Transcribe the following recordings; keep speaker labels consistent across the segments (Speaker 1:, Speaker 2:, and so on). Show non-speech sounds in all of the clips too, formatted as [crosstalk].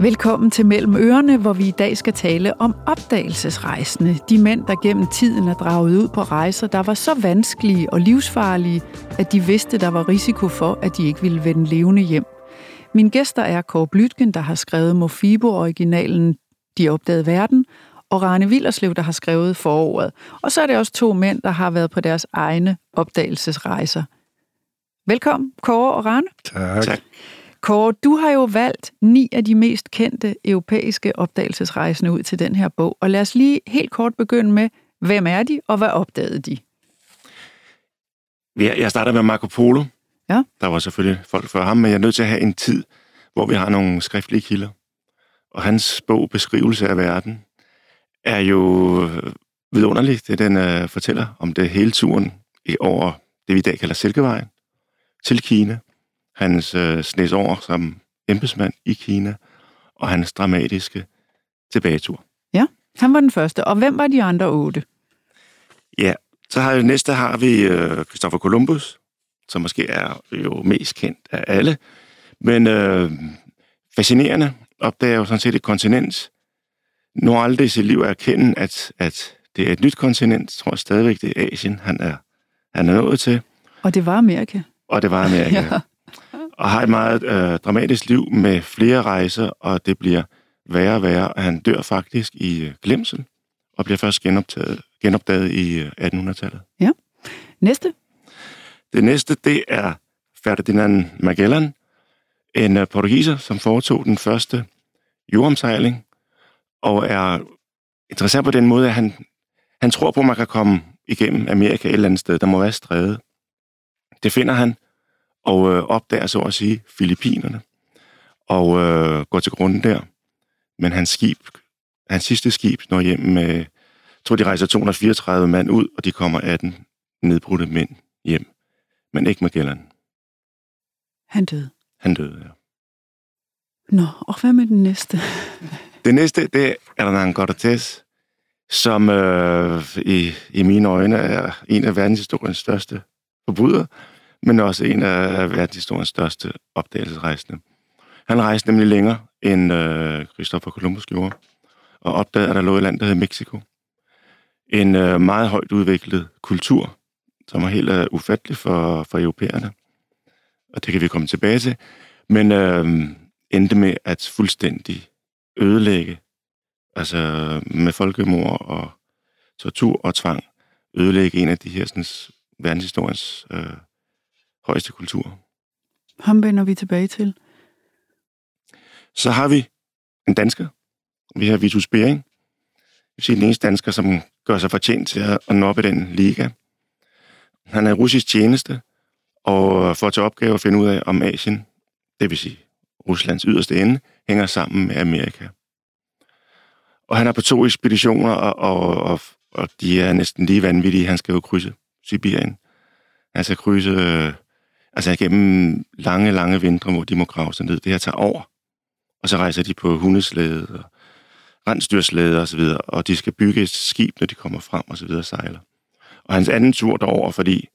Speaker 1: Velkommen til Mellem Ørerne, hvor vi i dag skal tale om opdagelsesrejsende. De mænd, der gennem tiden er draget ud på rejser, der var så vanskelige og livsfarlige, at de vidste, der var risiko for, at de ikke ville vende levende hjem. Min gæster er Kåre Blytgen, der har skrevet Mofibo-originalen De opdagede verden, og Rane Villerslev, der har skrevet foråret. Og så er det også to mænd, der har været på deres egne opdagelsesrejser. Velkommen, Kåre og Rane.
Speaker 2: Tak. tak.
Speaker 1: Kåre, du har jo valgt ni af de mest kendte europæiske opdagelsesrejsende ud til den her bog. Og lad os lige helt kort begynde med, hvem er de, og hvad opdagede de?
Speaker 2: Jeg starter med Marco Polo.
Speaker 1: Ja.
Speaker 2: Der var selvfølgelig folk før ham, men jeg er nødt til at have en tid, hvor vi har nogle skriftlige kilder. Og hans bog, Beskrivelse af verden, er jo vidunderligt. Det den uh, fortæller om det hele turen over det, vi i dag kalder Silkevejen, til Kina. Hans uh, snes over som embedsmand i Kina, og hans dramatiske tilbagetur.
Speaker 1: Ja, han var den første. Og hvem var de andre otte?
Speaker 2: Ja, så har næste har vi uh, Christopher Columbus, som måske er jo mest kendt af alle. Men uh, fascinerende opdager jo sådan set et kontinent, når aldrig i sit liv at erkende, at, at det er et nyt kontinent. Jeg tror stadigvæk, det er Asien, han er, han er nået til.
Speaker 1: Og det var Amerika.
Speaker 2: Og det var Amerika. [laughs] ja. Og har et meget øh, dramatisk liv med flere rejser, og det bliver værre og værre. Han dør faktisk i øh, glemsel, og bliver først genoptaget, genopdaget i øh, 1800-tallet.
Speaker 1: Ja. Næste?
Speaker 2: Det næste, det er Ferdinand Magellan, en øh, portugiser, som foretog den første jordomsejling og er interessant på den måde, at han, han tror på, at man kan komme igennem Amerika et eller andet sted. Der må være stræde. Det finder han, og øh, opdager så at sige Filippinerne, og øh, går til grunden der. Men hans skib, hans sidste skib når hjem med, jeg tror de rejser 234 mand ud, og de kommer 18 nedbrudte mænd hjem. Men ikke Magellan.
Speaker 1: Han døde.
Speaker 2: Han døde, ja.
Speaker 1: Nå, og hvad med den næste? [laughs]
Speaker 2: Det næste, det er Hernán Cortés, som øh, i, i mine øjne er en af verdenshistoriens største forbrydere, men også en af verdenshistoriens største opdagelsesrejsende. Han rejste nemlig længere, end øh, Christopher Columbus gjorde, og opdagede, at der lå et land, der hed Mexico. En øh, meget højt udviklet kultur, som er helt øh, ufattelig for, for europæerne. Og det kan vi komme tilbage til. Men øh, endte med at fuldstændig ødelægge, altså med folkemord og tortur og tvang, ødelægge en af de her sådan, verdenshistoriens øh, højeste kulturer.
Speaker 1: Ham vender vi tilbage til.
Speaker 2: Så har vi en dansker. Vi har Vitus Bering. Vi siger den eneste dansker, som gør sig fortjent til at nå den liga. Han er russisk tjeneste, og får til opgave at finde ud af, om Asien, det vil sige Ruslands yderste ende, hænger sammen med Amerika. Og han er på to ekspeditioner, og, og, og, og de er næsten lige vanvittige. Han skal jo krydse Sibirien. Han skal krydse øh, altså gennem lange, lange vintre, hvor de må grave sig ned. Det her tager over. Og så rejser de på hundeslæde og rensdyrslæde og så videre, og de skal bygge et skib, når de kommer frem og så videre og sejler. Og hans anden tur derover, fordi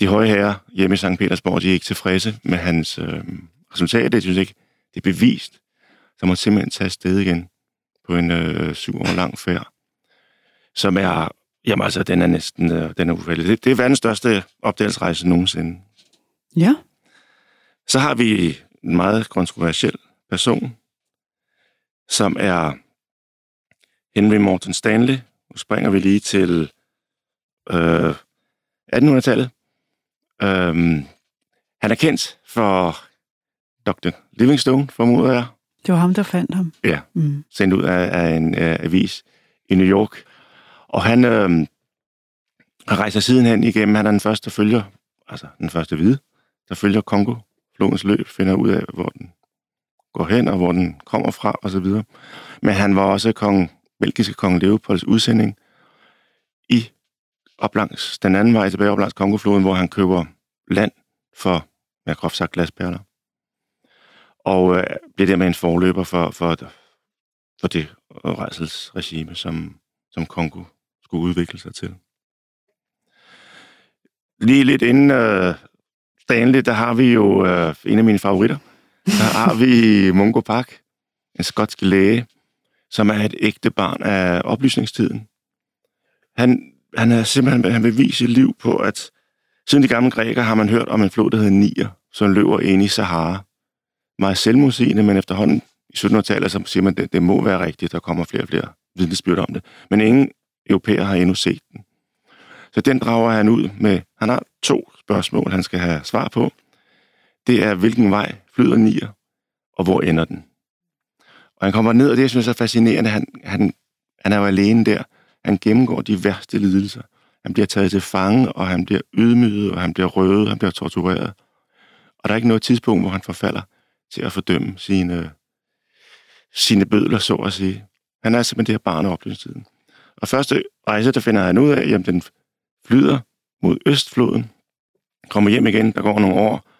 Speaker 2: de høje herrer hjemme i St. Petersborg, de er ikke tilfredse med hans øh, resultat. Det synes ikke, det er bevist. Så må simpelthen tage afsted igen på en øh, syv år lang færd, som er, jamen altså, den er næsten, øh, den er ufældig. Det, det er verdens største opdagelsesrejse nogensinde.
Speaker 1: Ja.
Speaker 2: Så har vi en meget kontroversiel person, som er Henry Morton Stanley. Nu springer vi lige til øh, 1800-tallet. Øhm, han er kendt for Dr. Livingstone, formoder jeg.
Speaker 1: Det var ham, der fandt ham.
Speaker 2: Ja, mm. sendt ud af, af en uh, avis i New York. Og han øh, rejst sidenhen igennem. Han er den første, der følger, altså den første hvide, der følger Kongo, flodens løb, finder ud af, hvor den går hen, og hvor den kommer fra, og så videre. Men han var også kong, belgiske kong Leopolds udsending i oplangs, den anden vej tilbage op langs Kongofloden, hvor han køber land for, med groft sagt, glasperler og øh, bliver dermed en forløber for, for, for det rejselsregime, som, som Kongo skulle udvikle sig til. Lige lidt inden øh, Stanley, der har vi jo øh, en af mine favoritter. Der har vi Mungo Park, en skotsk læge, som er et ægte barn af oplysningstiden. Han, han er simpelthen han vil vise liv på, at siden de gamle grækere har man hørt om en flod, der hedder Nier, som løber ind i Sahara. Meget selvmodsigende, men efterhånden i 1700-tallet, så siger man, at det, det må være rigtigt, der kommer flere og flere vidnesbyrd om det. Men ingen europæer har endnu set den. Så den drager han ud med, han har to spørgsmål, han skal have svar på. Det er, hvilken vej flyder nier, og hvor ender den? Og han kommer ned, og det, jeg synes er fascinerende, han, han, han er jo alene der. Han gennemgår de værste lidelser. Han bliver taget til fange, og han bliver ydmyget, og han bliver røvet, han bliver tortureret. Og der er ikke noget tidspunkt, hvor han forfalder til at fordømme sine, sine bødler, så at sige. Han er simpelthen det her barn af oplysningstiden. Og første rejse, der finder han ud af, jamen den flyder mod Østfloden, kommer hjem igen, der går nogle år,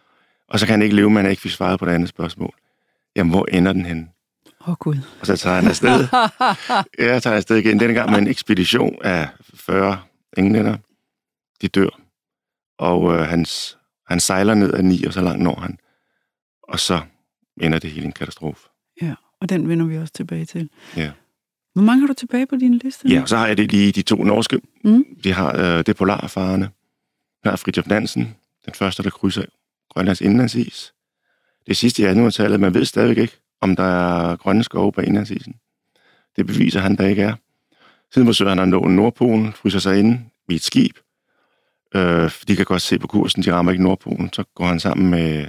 Speaker 2: og så kan han ikke leve, men han ikke fik svaret på det andet spørgsmål. Jamen, hvor ender den hen?
Speaker 1: Åh, oh, Gud.
Speaker 2: Og så tager han afsted. ja, jeg tager afsted igen. Denne gang med en ekspedition af 40 englænder. De dør. Og øh, hans, han sejler ned af ni, og så langt når han. Og så ender det hele en katastrofe.
Speaker 1: Ja, og den vender vi også tilbage til.
Speaker 2: Ja.
Speaker 1: Hvor mange har du tilbage på din liste?
Speaker 2: Ja, så har jeg det lige de to norske. Mm. De har øh, det polarfarerne. Der er Fridtjof Nansen, den første, der krydser Grønlands indlandsis. Det sidste i 1800-tallet, man ved stadigvæk ikke, om der er grønne skove på indlandsisen. Det beviser han, der ikke er. Siden forsøger han at nå Nordpolen, fryser sig ind i et skib. Øh, de kan godt se på kursen, de rammer ikke Nordpolen. Så går han sammen med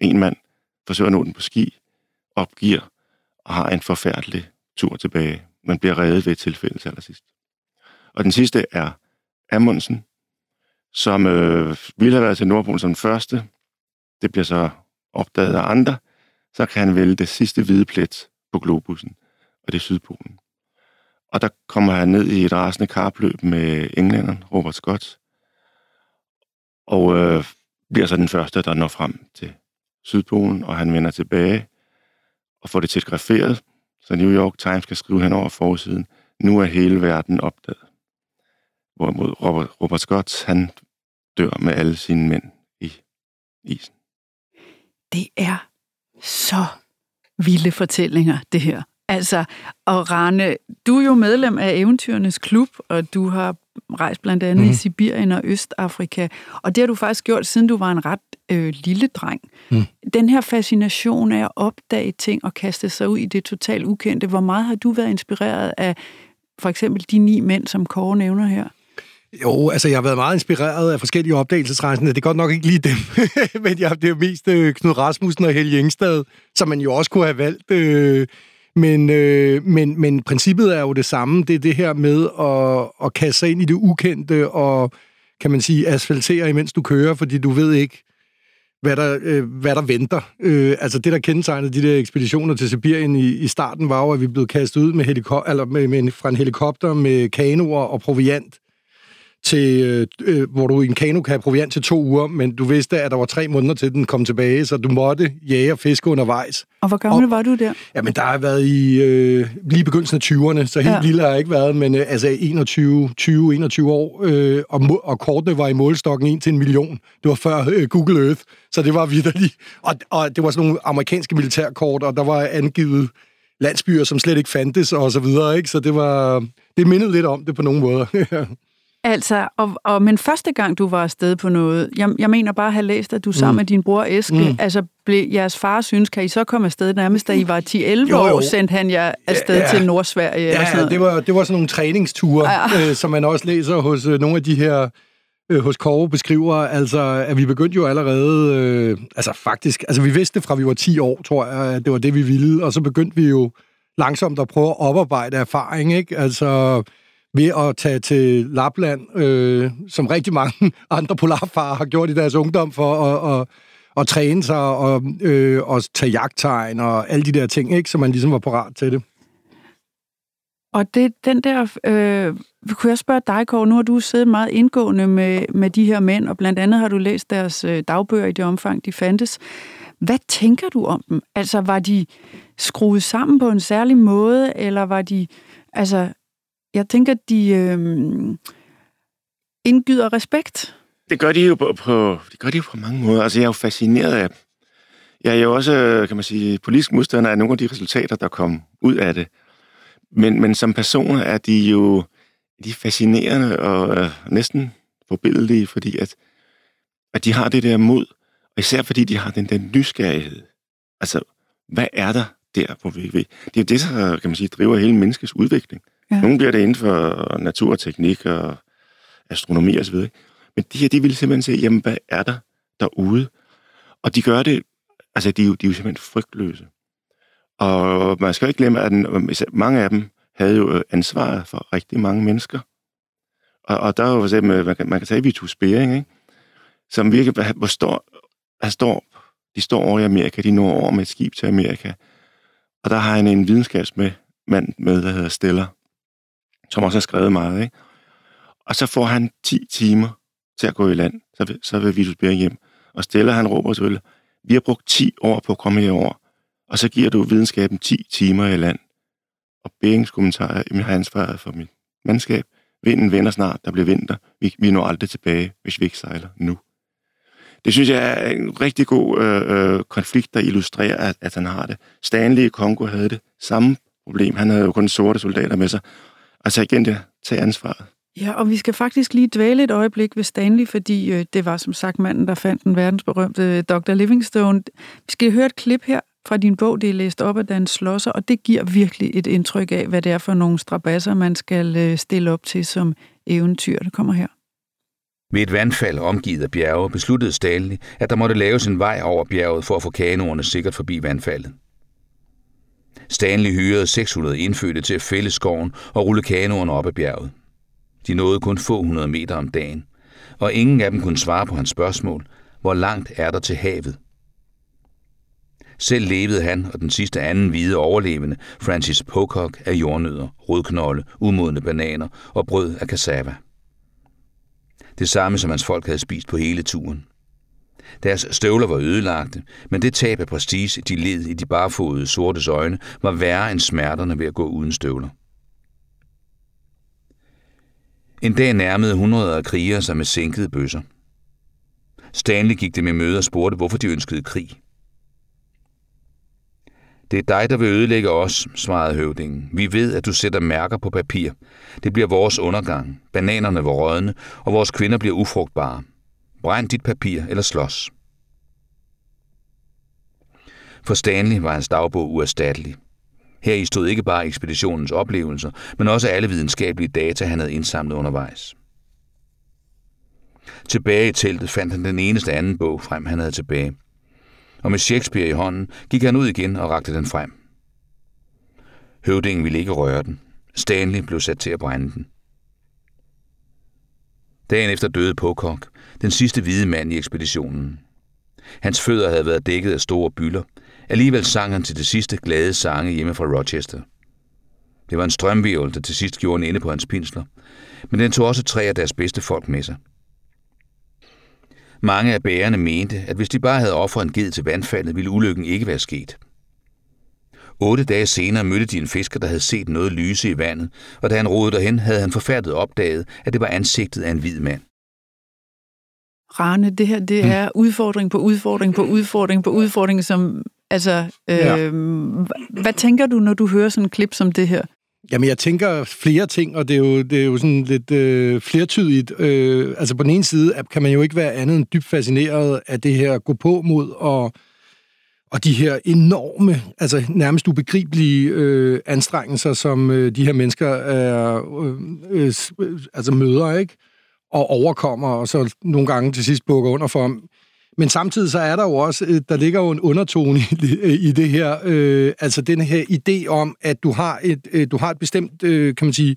Speaker 2: en mand, forsøger at nå den på ski, opgiver og har en forfærdelig tur tilbage. Man bliver reddet ved et tilfælde til allersidst. Og den sidste er Amundsen, som øh, ville have været til Nordpolen som den første. Det bliver så opdaget af andre. Så kan han vælge det sidste hvide plet på globussen, og det er Sydpolen. Og der kommer han ned i et rasende karpløb med englænderen, Robert Scott, og øh, bliver så den første, der når frem til Sydpolen, og han vender tilbage og får det telegraferet, så New York Times kan skrive hen over forsiden, nu er hele verden opdaget. Hvorimod Robert, Robert Scott, han dør med alle sine mænd i isen.
Speaker 1: Det er så vilde fortællinger, det her. Altså, og Rane, du er jo medlem af Eventyrenes Klub, og du har rejst blandt andet mm. i mhm. Sibirien og Østafrika, og det har du faktisk gjort, siden du var en ret øh, lille dreng. Mm. Den her fascination af at opdage ting og kaste sig ud i det totalt ukendte, hvor meget har du været inspireret af for eksempel de ni mænd, som Kåre nævner her?
Speaker 3: Jo, altså jeg har været meget inspireret af forskellige opdagelsesrejsende. Det er godt nok ikke lige dem, [laughs] men jeg, det er mest øh, Knud Rasmussen og Helge Engstad, som man jo også kunne have valgt. Øh, men, øh, men, men princippet er jo det samme. Det er det her med at, at kaste sig ind i det ukendte og, kan man sige, asfaltere, imens du kører, fordi du ved ikke, hvad der, øh, hvad der venter. Øh, altså det, der kendetegnede de der ekspeditioner til Sibirien i, i starten, var jo, at vi blev kastet ud med heliko- eller med, med, fra en helikopter med kanoer og proviant til, øh, øh, hvor du i en kano kan have proviant til to uger, men du vidste, at der var tre måneder til, den kom tilbage, så du måtte jage og fiske undervejs.
Speaker 1: Og hvor gammel og, var du der?
Speaker 3: Jamen, der har været i øh, lige begyndelsen af 20'erne, så helt ja. lille har jeg ikke været, men øh, altså 21, 20-21 år, øh, og, og kortene var i målstokken 1 til en million. Det var før øh, Google Earth, så det var vidderligt. Og, og det var sådan nogle amerikanske militærkort, og der var angivet landsbyer, som slet ikke fandtes, og så videre, ikke? Så det var... Det mindede lidt om det på nogle måder. [laughs]
Speaker 1: Altså, og, og, men første gang, du var afsted på noget, jeg, jeg mener bare at have læst, at du sammen mm. med din bror Eske, mm. altså blev, jeres far synes, kan I så komme afsted nærmest, da I var 10-11 år, sendte han jer afsted ja, ja. til Nordsverige?
Speaker 3: Ja, eller sådan noget. det var, det var sådan nogle træningsture, ja. [laughs] øh, som man også læser hos øh, nogle af de her øh, hos Kåre beskriver, altså, at vi begyndte jo allerede, øh, altså faktisk, altså vi vidste fra vi var 10 år, tror jeg, at det var det, vi ville, og så begyndte vi jo langsomt at prøve at oparbejde erfaring, ikke? Altså, ved at tage til Lapland, øh, som rigtig mange [laughs] andre polarfarer har gjort i deres ungdom, for at, at, at træne sig og, øh, og tage jagttegn og alle de der ting, ikke, så man ligesom var parat til det.
Speaker 1: Og det, den der, øh, kunne jeg spørge dig, Kåre, nu har du siddet meget indgående med, med de her mænd, og blandt andet har du læst deres øh, dagbøger i det omfang, de fandtes. Hvad tænker du om dem? Altså, var de skruet sammen på en særlig måde, eller var de, altså, jeg tænker, de øh, indgyder respekt.
Speaker 2: Det gør de jo på, på, det gør de jo på mange måder. Altså, jeg er jo fascineret af... Jeg er jo også, øh, kan man sige, politisk modstander af nogle af de resultater, der kom ud af det. Men, men som personer er de jo de er fascinerende og øh, næsten forbilledelige, fordi at, at de har det der mod, og især fordi de har den der nysgerrighed. Altså, hvad er der der, hvor vi ved? Det er jo det, der kan man sige, driver hele menneskets udvikling. Ja. Nogle bliver det inden for natur og teknik og astronomi osv. Men de her, de vil simpelthen se, jamen, hvad er der derude? Og de gør det, altså, de er jo, de er jo simpelthen frygtløse. Og man skal ikke glemme, at mange af dem havde jo øh, ansvaret for rigtig mange mennesker. Og, og der er jo for eksempel, man kan, man kan tage Vitus Bering, ikke? som virkelig, hvor står, der står, de står over i Amerika, de når over med et skib til Amerika, og der har han en videnskabsmand med, der hedder Stella, som også har skrevet meget, ikke? Og så får han 10 timer til at gå i land, så vil, så vil Vitus Bering hjem. Og Stella, han råber selvfølgelig, vi har brugt 10 år på at komme herover, og så giver du videnskaben 10 timer i land. Og Berings kommentar er, jeg har ansvaret for mit mandskab. Vinden vender snart, der bliver vinter. Vi, vi når aldrig tilbage, hvis vi ikke sejler nu. Det synes jeg er en rigtig god øh, øh konflikt, der illustrerer, at, at han har det. Stanley i Kongo havde det samme problem. Han havde jo kun sorte soldater med sig. Altså igen, det tage ansvaret.
Speaker 1: Ja, og vi skal faktisk lige dvæle et øjeblik ved Stanley, fordi øh, det var som sagt manden, der fandt den verdensberømte øh, Dr. Livingstone. Vi skal høre et klip her fra din bog, det er læst op af Dan Slosser, og det giver virkelig et indtryk af, hvad det er for nogle strabasser, man skal øh, stille op til som eventyr. Det kommer her.
Speaker 4: Ved et vandfald omgivet af bjerge besluttede Stanley, at der måtte laves en vej over bjerget for at få kanoerne sikkert forbi vandfaldet. Stanley hyrede 600 indfødte til at fælde skoven og rulle kanoerne op ad bjerget. De nåede kun få hundrede meter om dagen, og ingen af dem kunne svare på hans spørgsmål, hvor langt er der til havet? Selv levede han og den sidste anden hvide overlevende, Francis Pocock, af jordnødder, rodknolde, umodne bananer og brød af cassava. Det samme som hans folk havde spist på hele turen. Deres støvler var ødelagte, men det tab af prestige, de led i de barfodede sortes øjne, var værre end smerterne ved at gå uden støvler. En dag nærmede hundreder af krigere sig med sænkede bøsser. Stanley gik dem i møde og spurgte, hvorfor de ønskede krig. Det er dig, der vil ødelægge os, svarede høvdingen. Vi ved, at du sætter mærker på papir. Det bliver vores undergang. Bananerne var rådne, og vores kvinder bliver ufrugtbare. Brænd dit papir eller slås. For Stanley var hans dagbog uerstattelig. Her i stod ikke bare ekspeditionens oplevelser, men også alle videnskabelige data, han havde indsamlet undervejs. Tilbage i teltet fandt han den eneste anden bog frem, han havde tilbage. Og med Shakespeare i hånden gik han ud igen og rakte den frem. Høvdingen ville ikke røre den. Stanley blev sat til at brænde den. Dagen efter døde Pocock, den sidste hvide mand i ekspeditionen. Hans fødder havde været dækket af store bylder, Alligevel sang han til det sidste glade sange hjemme fra Rochester. Det var en strømvirvel, der til sidst gjorde en ende på hans pinsler, men den tog også tre af deres bedste folk med sig. Mange af bærerne mente, at hvis de bare havde offret en ged til vandfaldet, ville ulykken ikke være sket. Otte dage senere mødte de en fisker, der havde set noget lyse i vandet, og da han rodede derhen, havde han forfærdet opdaget, at det var ansigtet af en hvid mand.
Speaker 1: Rane, det her det er udfordring på udfordring på udfordring på udfordring, som Altså, øh, ja. hvad tænker du, når du hører sådan en klip som det her?
Speaker 3: Jamen, jeg tænker flere ting, og det er jo, det er jo sådan lidt øh, flertydigt. Øh, altså, på den ene side kan man jo ikke være andet end dybt fascineret af det her gå på mod og, og de her enorme, altså nærmest ubegribelige øh, anstrengelser, som øh, de her mennesker er, øh, øh, altså møder, ikke? Og overkommer, og så nogle gange til sidst bukker under for ham. men samtidig så er der jo også, øh, der ligger jo en undertone i, øh, i det her, øh, altså den her idé om, at du har et, øh, du har et bestemt, øh, kan man sige,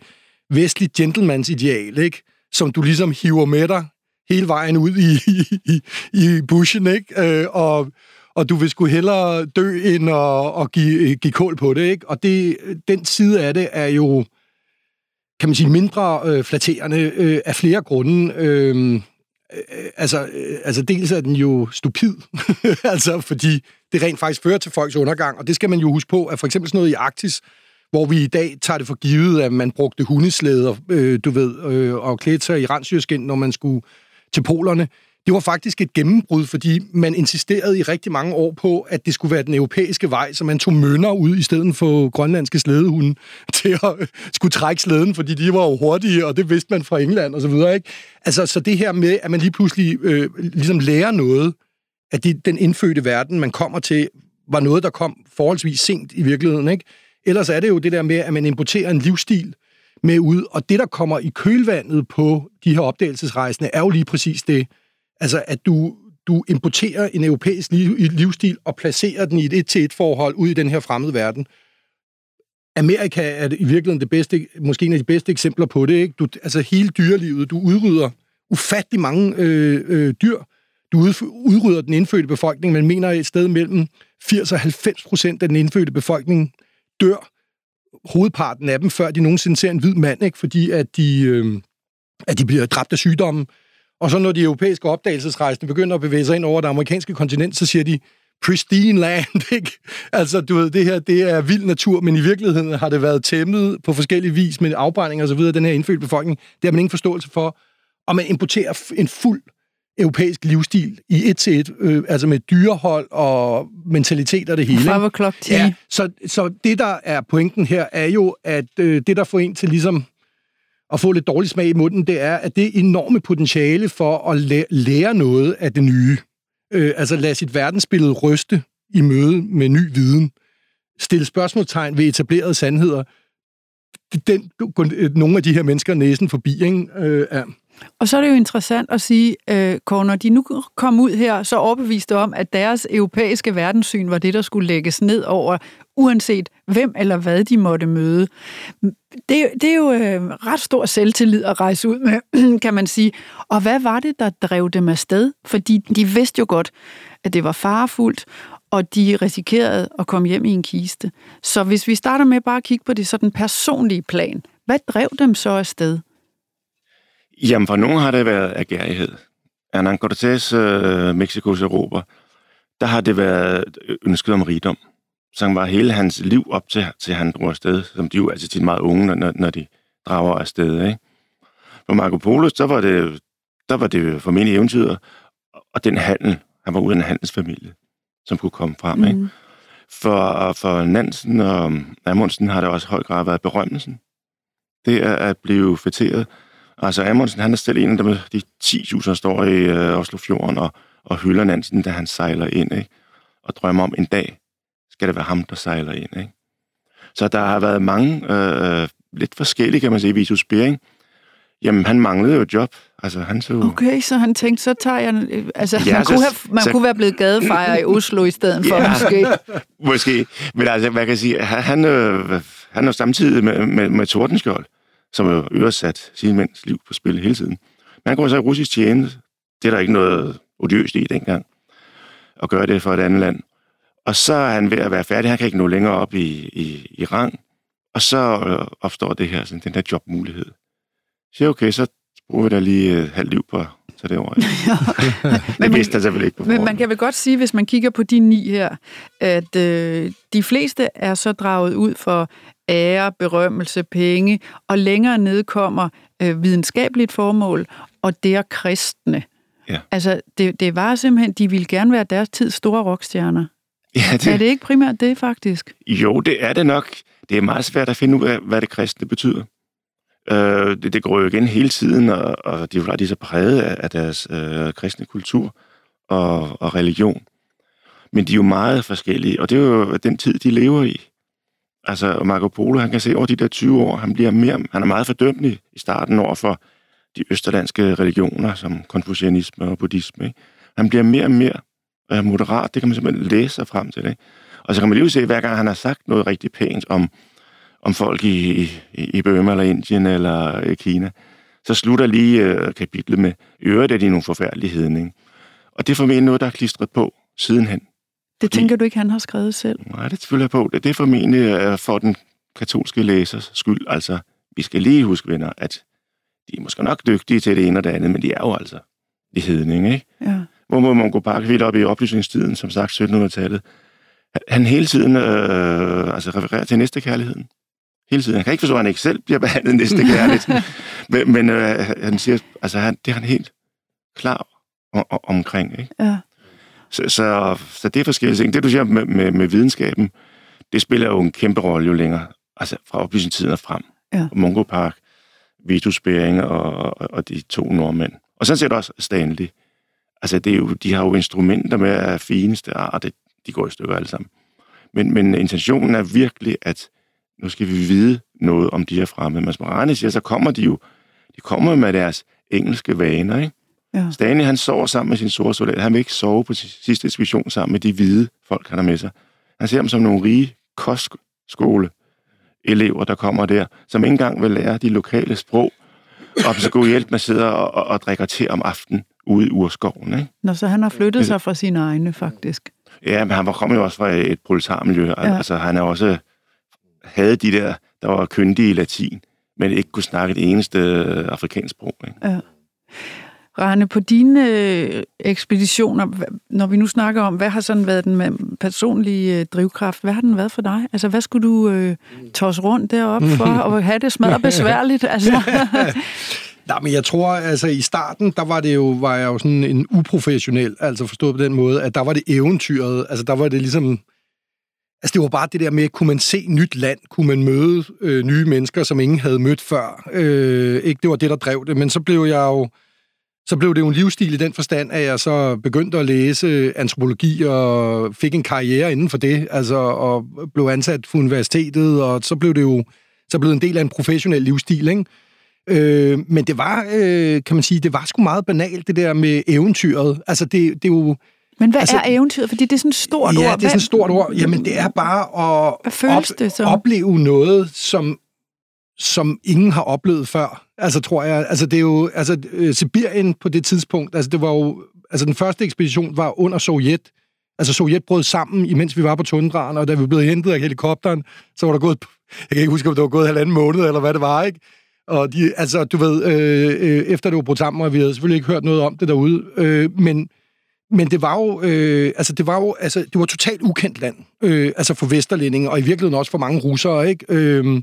Speaker 3: vestligt gentlemans ideal, ikke? Som du ligesom hiver med dig hele vejen ud i, i, i bushen, ikke? Øh, og, og du vil sgu hellere dø, end at, at give, give kål på det, ikke? Og det, den side af det er jo, kan man sige, mindre øh, flatterende øh, af flere grunde. Øhm, øh, altså, øh, altså dels er den jo stupid, [laughs] altså fordi det rent faktisk fører til folks undergang, og det skal man jo huske på, at for eksempel sådan noget i Arktis, hvor vi i dag tager det for givet, at man brugte hundeslæder, øh, du ved, øh, og klædte sig i rensdyrskin, når man skulle til polerne det var faktisk et gennembrud, fordi man insisterede i rigtig mange år på, at det skulle være den europæiske vej, så man tog mønner ud i stedet for grønlandske slædehunde [laughs] til at skulle trække slæden, fordi de var jo hurtige, og det vidste man fra England og så videre. Ikke? Altså, så det her med, at man lige pludselig øh, ligesom lærer noget at det, den indfødte verden, man kommer til, var noget, der kom forholdsvis sent i virkeligheden. Ikke? Ellers er det jo det der med, at man importerer en livsstil med ud, og det, der kommer i kølvandet på de her opdagelsesrejsende, er jo lige præcis det, Altså, at du, du importerer en europæisk liv, livsstil og placerer den i et et-til-et-forhold ud i den her fremmede verden. Amerika er i virkeligheden det bedste, måske en af de bedste eksempler på det. Ikke? Du, altså hele dyrelivet, du udrydder ufattelig mange øh, øh, dyr. Du udrydder den indfødte befolkning, men mener et sted mellem 80 og 90 procent af den indfødte befolkning dør. Hovedparten af dem, før de nogensinde ser en hvid mand, ikke? fordi at de, øh, at de bliver dræbt af sygdommen. Og så når de europæiske opdagelsesrejsende begynder at bevæge sig ind over det amerikanske kontinent, så siger de, pristine land, [laughs] ikke? Altså, du ved, det her, det er vild natur, men i virkeligheden har det været tæmmet på forskellige vis med afbrænding og så videre, den her indfødte befolkning. Det har man ingen forståelse for. Og man importerer en fuld europæisk livsstil i et til et, øh, altså med dyrehold og mentalitet og det hele.
Speaker 1: Ja,
Speaker 3: så, så det, der er pointen her, er jo, at øh, det, der får en til ligesom at få lidt dårlig smag i munden, det er, at det enorme potentiale for at læ- lære noget af det nye, øh, altså lade sit verdensbillede ryste i møde med ny viden, stille spørgsmålstegn ved etablerede sandheder, den nogle af de her mennesker næsen forbi, ikke? Øh, ja.
Speaker 1: Og så er det jo interessant at sige, øh, Kåre, når de nu kom ud her, så overbeviste om, at deres europæiske verdenssyn var det, der skulle lægges ned over, uanset hvem eller hvad de måtte møde. Det, det er jo øh, ret stor selvtillid at rejse ud med, [clears throat] kan man sige. Og hvad var det, der drev dem afsted? Fordi de vidste jo godt, at det var farefuldt, og de risikerede at komme hjem i en kiste. Så hvis vi starter med bare at kigge på det sådan personlige plan, hvad drev dem så afsted?
Speaker 2: Jamen, for nogen har det været agerighed. Hernán Cortés, øh, Mexikos Europa, der har det været ønsket om rigdom, som var hele hans liv op til, til han drog afsted, som de jo altså tit meget unge, når, når de drager afsted. Ikke? For Marco Polo, så var det, der var det formentlig eventyr, og den handel, han var ude af en handelsfamilie, som kunne komme frem. Mm. Ikke? For, for Nansen og Amundsen har det også høj grad været berømmelsen. Det er at blive fætteret Altså Amundsen, han er selv en af dem, de 10.000, der står i øh, Oslofjorden og, og hylder Nansen, da han sejler ind, ikke? og drømmer om en dag, skal det være ham, der sejler ind. Ikke? Så der har været mange, øh, lidt forskellige, kan man sige, Vitus Bering. Jamen, han manglede jo et job. Altså, han så...
Speaker 1: Okay, så han tænkte, så tager jeg... Altså, ja, man, så, kunne, have, man så... kunne være blevet gadefejrer i Oslo i stedet for, [laughs] ja, måske.
Speaker 2: måske. Men altså, hvad kan jeg sige? Han, øh, han er samtidig med, med, med Tordenskjold som jo øresat sin mands liv på spil hele tiden. Men han går så i russisk tjeneste. Det er der ikke noget odiøst i dengang, at gøre det for et andet land. Og så er han ved at være færdig. Han kan ikke nå længere op i, i, i rang. Og så øh, opstår det her, sådan, den her jobmulighed. Så okay, så bruger vi da lige et halvt liv på så det [laughs] ja. [laughs] det vidste jeg selvfølgelig ikke
Speaker 1: Men man kan vel godt sige, hvis man kigger på de ni her, at øh, de fleste er så draget ud for ære, berømmelse, penge, og længere ned kommer øh, videnskabeligt formål, og det er kristne. Ja. Altså, det, det var simpelthen, de ville gerne være deres tids store rockstjerner. Ja, det... Er det ikke primært det, faktisk?
Speaker 2: Jo, det er det nok. Det er meget svært at finde ud af, hvad det kristne betyder. Øh, det, det går jo igen hele tiden, og, og de, er de er så præget af, af deres øh, kristne kultur og, og religion. Men de er jo meget forskellige, og det er jo den tid, de lever i. Altså, Marco Polo, han kan se over de der 20 år, han bliver mere, han er meget fordømmelig i starten over for de østerlandske religioner, som konfucianisme og buddhisme. Ikke? Han bliver mere og mere øh, moderat, det kan man simpelthen læse sig frem til. Ikke? Og så kan man lige se, hver gang han har sagt noget rigtig pænt om, om folk i, i, i Burma eller Indien eller i Kina, så slutter lige øh, kapitlet med, i øvrigt er de nogle forfærdeligheder. Ikke? Og det er formentlig noget, der er klistret på sidenhen.
Speaker 1: Det tænker du ikke, han har skrevet selv?
Speaker 2: Nej, det tvivler jeg på. Det er formentlig øh, for den katolske læsers skyld. Altså, vi skal lige huske, venner, at de er måske nok dygtige til det ene og det andet, men de er jo altså de hedninge, ikke? Ja. Hvor må man gå bare helt op i oplysningstiden, som sagt 1700-tallet. Han hele tiden øh, altså refererer til næste kærligheden. Hele tiden. Han kan ikke forstå, at han ikke selv bliver behandlet næste kærlighed. [laughs] men men øh, han siger, altså han, det er han helt klar om, omkring. Ikke?
Speaker 1: Ja.
Speaker 2: Så, så, så det er forskellige ting. Det, du siger med, med, med videnskaben, det spiller jo en kæmpe rolle jo længere, altså fra oplysningstiden og frem.
Speaker 1: Ja.
Speaker 2: Mungo Park, Vitus Bering og, og, og de to nordmænd. Og sådan set også Stanley. Altså, det er jo, de har jo instrumenter med af fineste art, det, de går i stykker alle sammen. Men, men intentionen er virkelig, at nu skal vi vide noget om de her fremmede. Mads Marani siger, så kommer de jo de kommer med deres engelske vaner, ikke?
Speaker 1: Ja.
Speaker 2: Stanley, han sover sammen med sin sorte soldat. Han vil ikke sove på sidste ekspedition sammen med de hvide folk, han har med sig. Han ser dem som nogle rige kostskole elever, der kommer der, som ikke engang vil lære de lokale sprog, og så gå hjælp med at sidde og, og, og drikke te om aftenen ude i urskoven. Ikke?
Speaker 1: Nå, så han har flyttet sig fra sine egne, faktisk.
Speaker 2: Ja, men han var kommet jo også fra et proletarmiljø. Ja. Altså, han er også havde de der, der var kyndige i latin, men ikke kunne snakke et eneste afrikansk sprog. Ikke?
Speaker 1: Ja. Rane, på dine øh, ekspeditioner, når vi nu snakker om, hvad har sådan været den personlige øh, drivkraft, hvad har den været for dig? Altså, hvad skulle du øh, tosse rundt deroppe for, [laughs] og have det smadret besværligt? Altså. [laughs]
Speaker 3: Nej, men jeg tror, altså i starten, der var det jo, var jeg jo sådan en uprofessionel, altså forstået på den måde, at der var det eventyret, altså der var det ligesom, altså det var bare det der med, kunne man se nyt land, kunne man møde øh, nye mennesker, som ingen havde mødt før, øh, ikke, det var det, der drev det, men så blev jeg jo, så blev det jo en livsstil i den forstand, at jeg så begyndte at læse øh, antropologi og fik en karriere inden for det, altså og blev ansat på universitetet, og så blev det jo så blev det en del af en professionel livsstil, ikke? Øh, men det var, øh, kan man sige, det var sgu meget banalt, det der med eventyret. Altså, det, det er jo...
Speaker 1: Men hvad altså, er eventyret? Fordi det er sådan et stort
Speaker 3: ja,
Speaker 1: ord.
Speaker 3: Ja, det er sådan et stort ord. Jamen, det er bare at op,
Speaker 1: det som?
Speaker 3: opleve noget, som, som ingen har oplevet før. Altså, tror jeg. Altså, det er jo... Altså, øh, Sibirien på det tidspunkt, altså, det var jo... Altså, den første ekspedition var under Sovjet. Altså, Sovjet brød sammen, imens vi var på tundraen, og da vi blev hentet af helikopteren, så var der gået... Jeg kan ikke huske, om det var gået halvanden måned, eller hvad det var, ikke? Og de, altså, du ved, øh, øh, efter det var brudt sammen, og vi havde selvfølgelig ikke hørt noget om det derude, øh, men, men det var jo, øh, altså, det var jo, altså, det var totalt ukendt land, øh, altså for vesterlændinge, og i virkeligheden også for mange russere, ikke? Øh,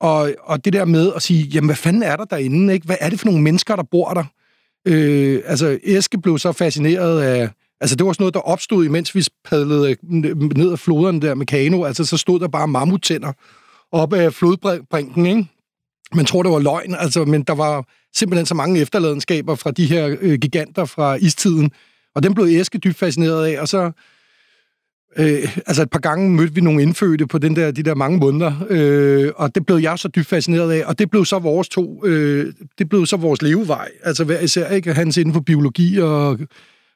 Speaker 3: og, og det der med at sige, jamen, hvad fanden er der derinde, ikke? Hvad er det for nogle mennesker, der bor der? Øh, altså, Eske blev så fascineret af, altså, det var sådan noget, der opstod, imens vi padlede øh, ned ad floderne der med kano, altså, så stod der bare mammuttænder op af flodbrinken, ikke? man tror, det var løgn, altså, men der var simpelthen så mange efterladenskaber fra de her øh, giganter fra istiden, og dem blev Eske dybt fascineret af, og så øh, altså et par gange mødte vi nogle indfødte på den der, de der mange måneder, øh, og det blev jeg så dybt fascineret af, og det blev så vores to, øh, det blev så vores levevej, altså hver især, ikke? Hans inden for biologi og,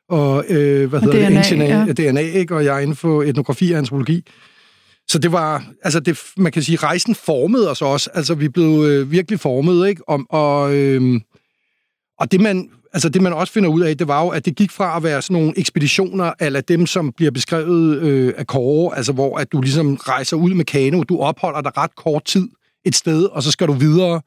Speaker 3: og øh, hvad hedder
Speaker 1: DNA,
Speaker 3: det, DNA,
Speaker 1: ja.
Speaker 3: DNA, ikke? og jeg inden for etnografi og antropologi. Så det var, altså det, man kan sige, rejsen formede os også. Altså vi blev øh, virkelig formet, ikke? Og, og, øh, og det man, altså det man også finder ud af, det var jo, at det gik fra at være sådan nogle ekspeditioner, eller dem, som bliver beskrevet øh, af Kåre, altså hvor at du ligesom rejser ud med kano, du opholder dig ret kort tid et sted, og så skal du videre.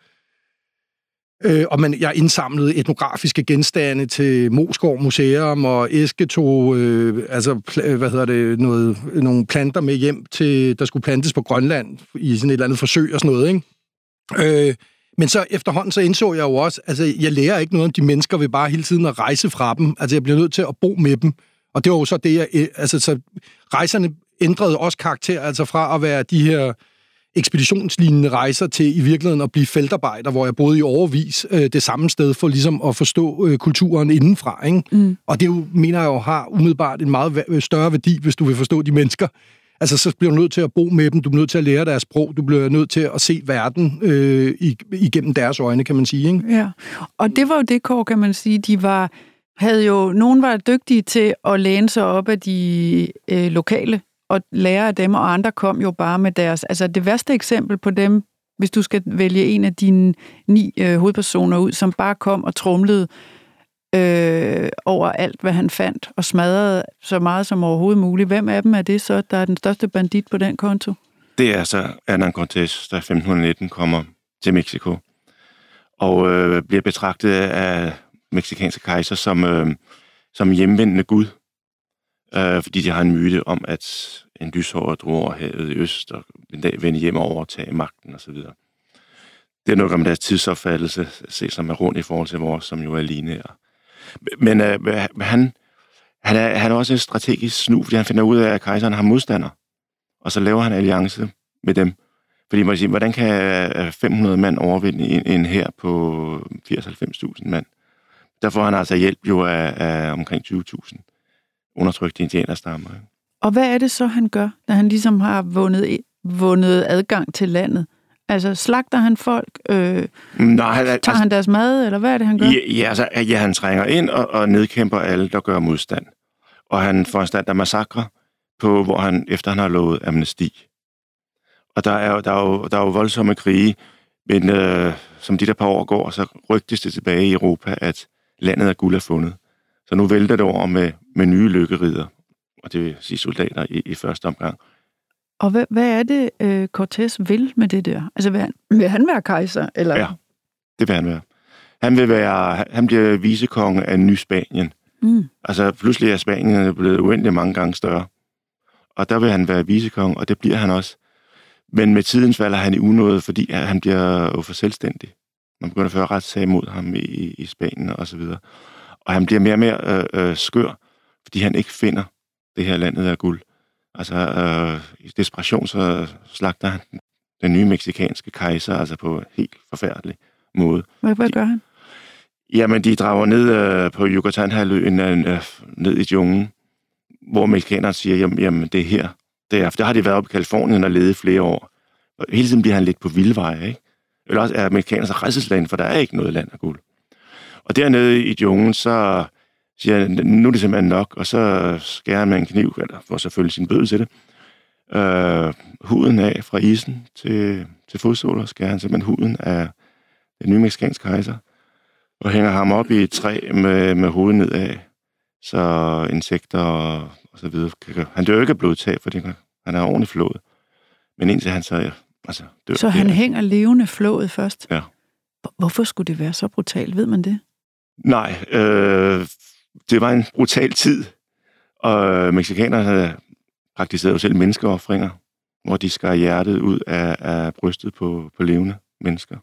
Speaker 3: Øh, og man, jeg indsamlede etnografiske genstande til Moskov Museum, og Eske tog øh, altså, pl- hvad hedder det, noget, nogle planter med hjem, til, der skulle plantes på Grønland i sådan et eller andet forsøg og sådan noget. Ikke? Øh, men så efterhånden så indså jeg jo også, altså jeg lærer ikke noget om de mennesker ved bare hele tiden at rejse fra dem. Altså jeg bliver nødt til at bo med dem. Og det var jo så det, jeg, altså så rejserne ændrede også karakter, altså fra at være de her ekspeditionslignende rejser til i virkeligheden at blive feltarbejder, hvor jeg boede i overvis øh, det samme sted for ligesom at forstå øh, kulturen indenfra. Ikke? Mm. Og det jo, mener jeg jo har umiddelbart en meget større værdi, hvis du vil forstå de mennesker. Altså, så bliver du nødt til at bo med dem, du bliver nødt til at lære deres sprog, du bliver nødt til at se verden øh, igennem deres øjne, kan man sige. Ikke?
Speaker 1: Ja, og det var jo det, Kåre, kan man sige, de var havde jo, nogen var dygtige til at læne sig op af de øh, lokale og lære af dem, og andre kom jo bare med deres... Altså det værste eksempel på dem, hvis du skal vælge en af dine ni øh, hovedpersoner ud, som bare kom og trumlede øh, over alt, hvad han fandt, og smadrede så meget som overhovedet muligt. Hvem af dem er det så, der er den største bandit på den konto?
Speaker 2: Det er så Hernán Cortés, der 1519 kommer til Mexico, og øh, bliver betragtet af meksikanske kejser som, øh, som hjemvendende gud øh, fordi de har en myte om, at en lyshåret drog over havet i øst og en dag vende hjem og overtage magten osv. Det er noget om deres tidsopfattelse, se som er rundt i forhold til vores, som jo er lineære. Men øh, han, han, er, han er også en strategisk snu, fordi han finder ud af, at kejseren har modstander. Og så laver han alliance med dem. Fordi man siger, hvordan kan øh, 500 mand overvinde en, en her på 80-90.000 mand? Der får han altså hjælp jo af, af omkring 20.000 undertrykte indianerstammer.
Speaker 1: Og hvad er det så, han gør, når han ligesom har vundet, vundet adgang til landet? Altså, slagter han folk? Øh, Nej, han, tager altså, han deres mad, eller hvad er det, han gør?
Speaker 2: Ja, ja, altså, ja han trænger ind og, og nedkæmper alle, der gør modstand. Og han foranstalter massakre, på, hvor han, efter han har lovet amnesti. Og der er, der er, jo, der er jo voldsomme krige, men øh, som de der par år går, så rygtes det tilbage i Europa, at landet af guld er fundet. Så nu vælter det over med, med nye lykkerider, og det vil sige soldater i, i første omgang.
Speaker 1: Og hvad, hvad er det, øh, Cortés vil med det der? Altså, vil han, vil han være kejser? Eller?
Speaker 2: Ja, det vil han være. Han, vil være, han bliver visekonge af Ny Spanien. Mm. Altså, pludselig er Spanien blevet uendelig mange gange større. Og der vil han være visekonge, og det bliver han også. Men med tiden falder han i unåde, fordi han bliver jo for selvstændig. Man begynder at føre retssag mod ham i, i Spanien og så videre. Og han bliver mere og mere øh, øh, skør, fordi han ikke finder det her landet af guld. Altså, øh, i desperation så slagter han den nye meksikanske kejser, altså på helt forfærdelig måde.
Speaker 1: Hvad, hvad gør han?
Speaker 2: Jamen, de drager ned øh, på Yucatan-halvøen, øh, ned i jungen, hvor mexikanerne siger, jamen, jamen det er her. Det er, for der har de været oppe i Kalifornien og levet flere år. Og hele tiden bliver han lidt på vildveje, ikke? Eller også er mexikanerne så for der er ikke noget land af guld. Og dernede i jungen, så siger nu er det simpelthen nok, og så skærer han med en kniv, eller får selvfølgelig sin bøde til det, øh, huden af fra isen til, til fodsåler, skærer han simpelthen huden af den nye mexikanske kejser, og hænger ham op i et træ med, med hovedet nedad, så insekter og, og så videre. Han dør ikke af blodtab, fordi han er ordentligt flået. Men indtil han så altså, dør.
Speaker 1: Så han der. hænger levende flået først?
Speaker 2: Ja.
Speaker 1: Hvorfor skulle det være så brutalt? Ved man det?
Speaker 2: Nej, øh, det var en brutal tid, og mexikanerne praktiserede jo selv menneskeoffringer, hvor de skar hjertet ud af, af brystet på, på levende mennesker.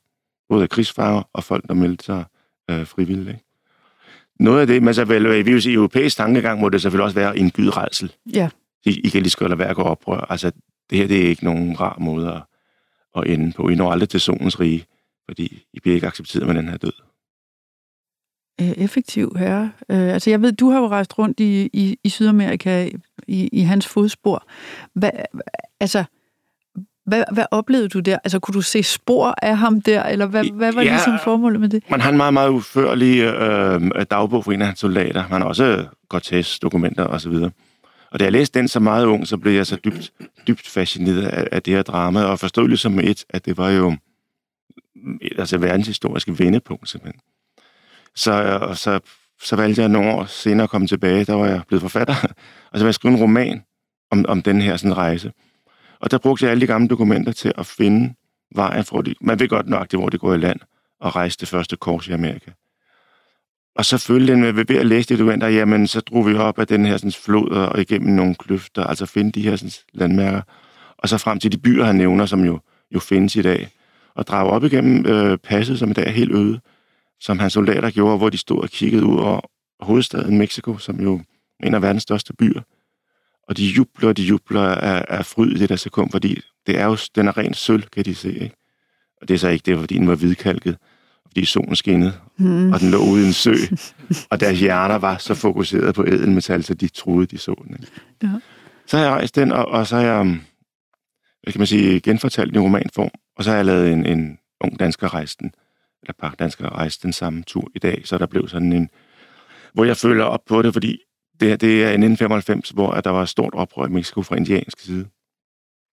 Speaker 2: Både af krigsfanger og folk, der meldte sig øh, frivilligt. Ikke? Noget af det, man så vel, vi vil sige, europæisk tankegang må det selvfølgelig også være en gydredsel.
Speaker 1: Ja.
Speaker 2: I, I kan lige skal lade være at gå oprør. Altså, det her det er ikke nogen rar måde at, at ende på. I når aldrig til solens rige, fordi I bliver ikke accepteret med den her død.
Speaker 1: Øh, effektiv herre. Øh, altså jeg ved, du har jo rejst rundt i, i, i Sydamerika i, i hans fodspor. Hvad, altså, hvad, hvad oplevede du der? Altså, kunne du se spor af ham der, eller hvad, hvad var ja, ligesom formålet med det?
Speaker 2: Man har en meget, meget udførlig øh, dagbog for en af hans soldater. Man har også Cortés dokumenter osv. Og da jeg læste den så meget ung, så blev jeg så dybt, dybt fascineret af, af det her drama, og forstod ligesom et, at det var jo altså verdenshistoriske vendepunkt simpelthen. Så, og så, så valgte jeg nogle år senere at komme tilbage, der var jeg blevet forfatter, [laughs] og så var jeg skrevet en roman om, om den her sådan, rejse. Og der brugte jeg alle de gamle dokumenter til at finde vejen for det. Man ved godt nok, det hvor det går i land, og rejse det første kors i Amerika. Og så følte den ved at læse det dokumenter, jamen så drog vi op af den her sådan, flod og igennem nogle kløfter, altså finde de her sådan, landmærker, og så frem til de byer, han nævner, som jo, jo findes i dag, og drage op igennem øh, passet, som i dag er helt øde, som hans soldater gjorde, hvor de stod og kiggede ud over hovedstaden Mexico, som jo er en af verdens største byer. Og de jubler, og de jubler af, af fryd i det der sekund, fordi det er jo, den er rent sølv, kan de se. Ikke? Og det er så ikke det, fordi den var hvidkalket, fordi solen skinnede, mm. og den lå ude i en sø, og deres hjerner var så fokuseret på edelmetal, så de troede, de så den. Ikke? Ja. Så har jeg rejst den, og, og så har jeg, hvad kan man sige, genfortalt den i romanform, og så har jeg lavet en, en ung dansker rejse den eller par danskere rejste den samme tur i dag, så der blev sådan en, hvor jeg følger op på det, fordi det, det er en 1995, hvor der var et stort oprør i Mexico fra indiansk side.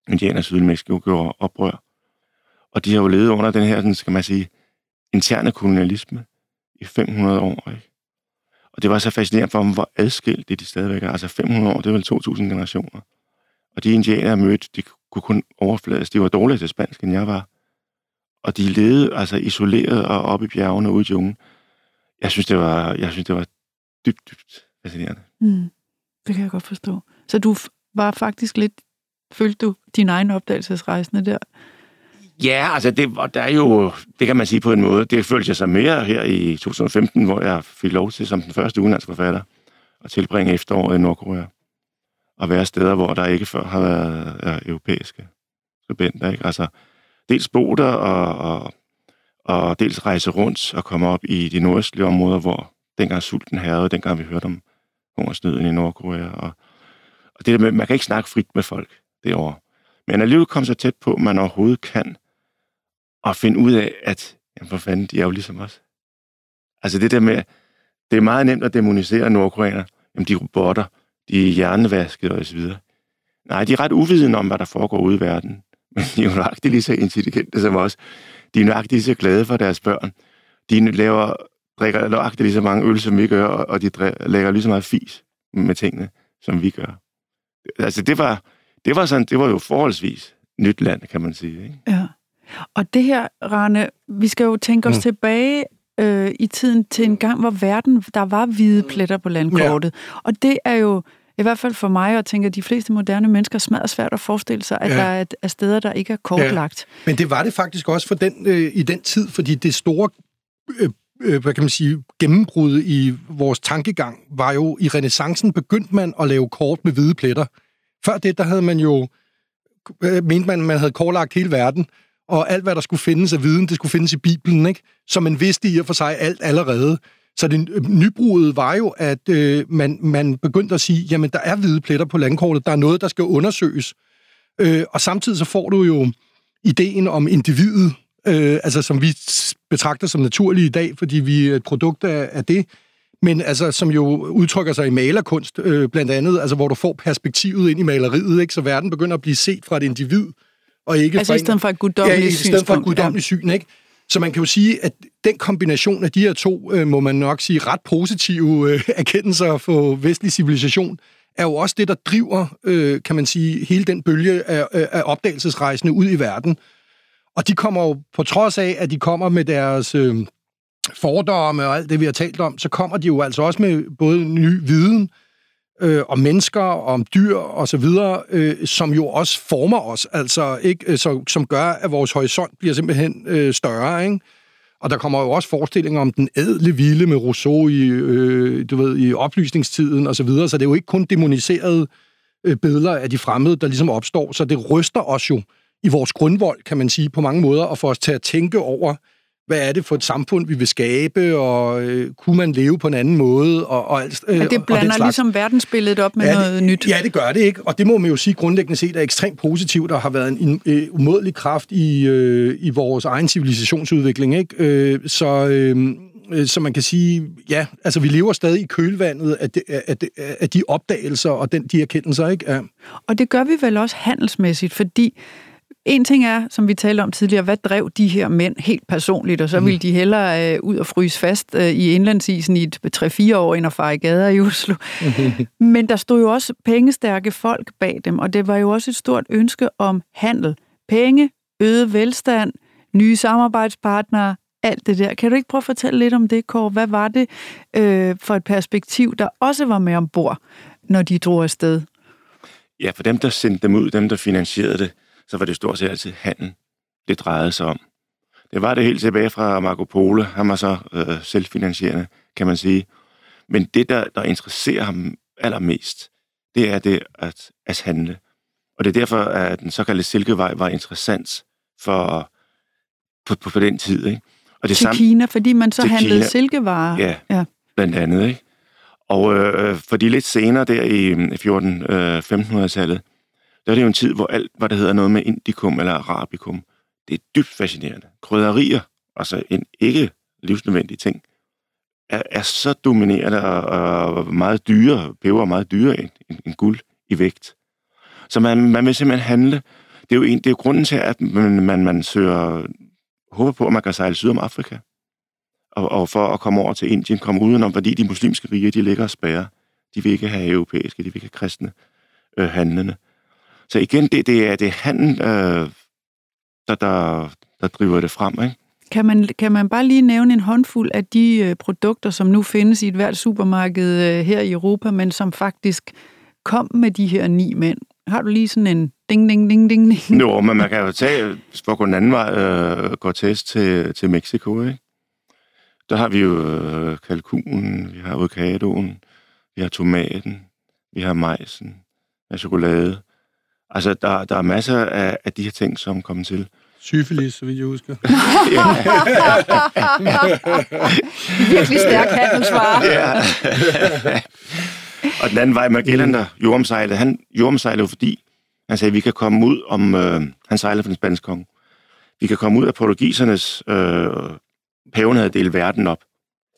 Speaker 2: Indianer syd i Mexico gjorde oprør. Og de har jo levet under den her, sådan, skal man sige, interne kolonialisme i 500 år. Ikke? Og det var så fascinerende for dem, hvor adskilt det de stadigvæk er. Altså 500 år, det er vel 2.000 generationer. Og de indianere, jeg mødte, de kunne kun overflades. De var dårligere til spansk, end jeg var og de levede altså isoleret og oppe i bjergene ude i jungen. Jeg synes, det var, jeg synes, det var dybt, dybt fascinerende.
Speaker 1: Mm, det kan jeg godt forstå. Så du var faktisk lidt, følte du din egen opdagelsesrejsende der?
Speaker 2: Ja, altså det, der er jo, det kan man sige på en måde, det følte jeg sig mere her i 2015, hvor jeg fik lov til som den første udenlandske forfatter at tilbringe efteråret i Nordkorea. Og være steder, hvor der ikke før har været er, europæiske skribenter. Ikke? Altså, dels bo der og, og, og dels rejse rundt og komme op i de nordøstlige områder, hvor dengang sulten herrede, dengang vi hørte om hungersnøden i Nordkorea. Og, og det der med, man kan ikke snakke frit med folk derovre. Men alligevel komme så tæt på, man overhovedet kan, og finde ud af, at jamen for fanden, de er jo ligesom os. Altså det der med, det er meget nemt at demonisere nordkoreaner. Jamen de robotter, de er hjernevaskede og så videre. Nej, de er ret uvidende om, hvad der foregår ude i verden. Men de er jo nøjagtigt lige så intelligente som os. De er nøjagtigt lige så glade for deres børn. De laver, drikker nøjagtigt lige så mange øl, som vi gør, og de lægger lige så meget fis med tingene, som vi gør. Altså det var, det var, sådan, det var jo forholdsvis nyt land, kan man sige. Ikke?
Speaker 1: Ja. Og det her, Rane, vi skal jo tænke os mm. tilbage øh, i tiden til en gang, hvor verden, der var hvide pletter på landkortet. Ja. Og det er jo, i hvert fald for mig, og tænker, at de fleste moderne mennesker smadrer svært at forestille sig, at ja. der er, er steder, der ikke er kortlagt.
Speaker 3: Ja. Men det var det faktisk også for den, øh, i den tid, fordi det store øh, øh, hvad kan man sige, gennembrud i vores tankegang var jo, i renaissancen begyndte man at lave kort med hvide pletter. Før det, der havde man jo, øh, mente man, man havde kortlagt hele verden, og alt, hvad der skulle findes af viden, det skulle findes i Bibelen, ikke? Så man vidste i og for sig alt allerede. Så det øh, nybruget var jo, at øh, man, man begyndte at sige, jamen, der er hvide pletter på landkortet, der er noget, der skal undersøges. Øh, og samtidig så får du jo ideen om individet, øh, altså som vi betragter som naturlig i dag, fordi vi er et produkt af, af det, men altså, som jo udtrykker sig i malerkunst, øh, blandt andet, altså, hvor du får perspektivet ind i maleriet, ikke? så verden begynder at blive set fra et individ, og ikke
Speaker 1: altså
Speaker 3: fra
Speaker 1: i stedet for et guddommeligt
Speaker 3: ja, i stedet for et guddommeligt ja. syn, ikke? Så man kan jo sige, at den kombination af de her to, øh, må man nok sige, ret positive øh, erkendelser for vestlig civilisation, er jo også det, der driver, øh, kan man sige, hele den bølge af, øh, af opdagelsesrejsende ud i verden. Og de kommer jo, på trods af, at de kommer med deres øh, fordomme og alt det, vi har talt om, så kommer de jo altså også med både ny viden øh, om mennesker, om dyr og så videre, øh, som jo også former os, altså ikke, øh, så, som gør, at vores horisont bliver simpelthen øh, større, ikke? Og der kommer jo også forestillinger om den ædle vilde med Rousseau i, øh, du ved, i oplysningstiden og så videre, så det er jo ikke kun demoniserede øh, billeder af de fremmede, der ligesom opstår, så det ryster os jo i vores grundvold, kan man sige, på mange måder, og får os til at tænke over, hvad er det for et samfund, vi vil skabe, og øh, kunne man leve på en anden måde? Og, og,
Speaker 1: øh, ja, det blander og ligesom verdensbilledet op med
Speaker 3: ja,
Speaker 1: noget
Speaker 3: det,
Speaker 1: nyt.
Speaker 3: Ja, det gør det ikke, og det må man jo sige grundlæggende set er ekstremt positivt, og har været en, en øh, umådelig kraft i, øh, i vores egen civilisationsudvikling. Ikke? Øh, så... Øh, så man kan sige, ja, altså vi lever stadig i kølvandet af de, af de, af de opdagelser og den, de erkendelser, ikke? Ja.
Speaker 1: Og det gør vi vel også handelsmæssigt, fordi en ting er, som vi talte om tidligere, hvad drev de her mænd helt personligt, og så ville mm. de hellere øh, ud og fryse fast øh, i indlandsisen i et 3-4 år, end at fare i gader i Oslo. Men der stod jo også pengestærke folk bag dem, og det var jo også et stort ønske om handel. Penge, øget velstand, nye samarbejdspartnere, alt det der. Kan du ikke prøve at fortælle lidt om det, Kåre? Hvad var det øh, for et perspektiv, der også var med ombord, når de drog afsted?
Speaker 2: Ja, for dem, der sendte dem ud, dem, der finansierede det, så var det stort set altid handel, det drejede sig om. Det var det helt tilbage fra Marco Polo. Han var så øh, selvfinansierende, kan man sige. Men det, der, der interesserer ham allermest, det er det at, at handle. Og det er derfor, at den såkaldte Silkevej var interessant for, på, på, på den tid. Ikke?
Speaker 1: Og det til samme, Kina, fordi man så handlede Kina, silkevarer.
Speaker 2: Ja, ja, blandt andet. Ikke? Og øh, fordi lidt senere der i 14-1500-tallet, øh, er det jo en tid, hvor alt, hvad der hedder noget med indikum eller arabikum, det er dybt fascinerende. Krydderier, altså en ikke livsnødvendig ting, er, er så dominerende og, og meget dyre, peber meget dyre end, end, end guld i vægt. Så man, man vil simpelthen handle. Det er jo, en, det er jo grunden til, at man, man, man søger, håber på, at man kan sejle syd om Afrika. Og, og for at komme over til Indien, komme udenom, fordi de muslimske riger, de ligger og spærrer. De vil ikke have europæiske, de vil ikke have kristne øh, handlende. Så igen, det, det er det handel, øh, der, der, der driver det frem. Ikke?
Speaker 1: Kan man, kan man bare lige nævne en håndfuld af de øh, produkter, som nu findes i et hvert supermarked øh, her i Europa, men som faktisk kom med de her ni mænd? Har du lige sådan en Ding, ding, ding, ding, ding.
Speaker 2: Jo, men man kan jo tage, for at gå den anden vej, øh, Cortez til, til Mexico, ikke? Der har vi jo øh, kalkunen, vi har avocadoen, vi har tomaten, vi har majsen, vi har chokolade. Altså, der, der er masser af, af de her ting, som kommer til.
Speaker 3: Syfilis, så vidt jeg husker. [laughs] [laughs]
Speaker 1: Virkelig stærk handelsvare.
Speaker 2: ja. og den anden vej, Magellan, der jordomsejlede, han jordomsejlede jo fordi, han sagde, at vi kan komme ud om, øh, han sejlede for den spanske konge, vi kan komme ud af portugisernes, øh, paven havde delt verden op.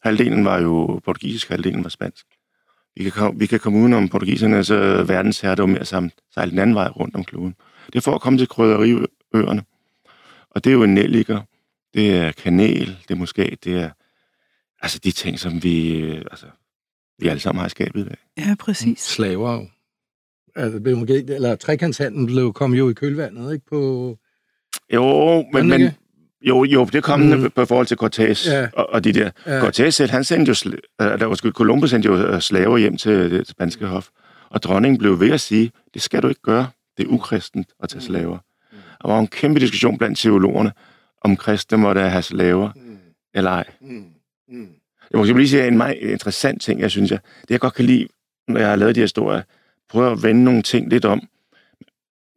Speaker 2: Halvdelen var jo portugisisk, halvdelen var spansk. Vi kan, komme, vi kan komme udenom portugisernes øh, verdensherre, med at sejle den anden vej rundt om kloden. Det er for at komme til krydderiøerne. Og det er jo en nelliker, det er kanel, det er muskat, det er altså de ting, som vi, øh, altså, vi alle sammen har i skabet i dag.
Speaker 1: Ja, præcis.
Speaker 3: Slaver jo. Altså, det blev måske, eller trekantshandlen blev, kom jo i kølvandet, ikke? På,
Speaker 2: Jo, men, men? Jo, jo, det kom
Speaker 3: Mm.
Speaker 2: mm. på forhold til Cortés
Speaker 3: Ja.
Speaker 2: og, og de der.
Speaker 3: Ja.
Speaker 2: Cortés selv, han sendte jo, sl- øh, der var Columbus sendte jo øh, slaver hjem til det spanske hof. Og dronningen blev ved at sige, det skal du ikke gøre. Det er ukristent at tage slaver. Og der var en kæmpe diskussion blandt teologerne, om kristne måtte have slaver eller ej. Jeg må lige sige en meget interessant ting, jeg synes, jeg, det jeg godt kan lide, når jeg har lavet de her historier, prøve at vende nogle ting lidt om.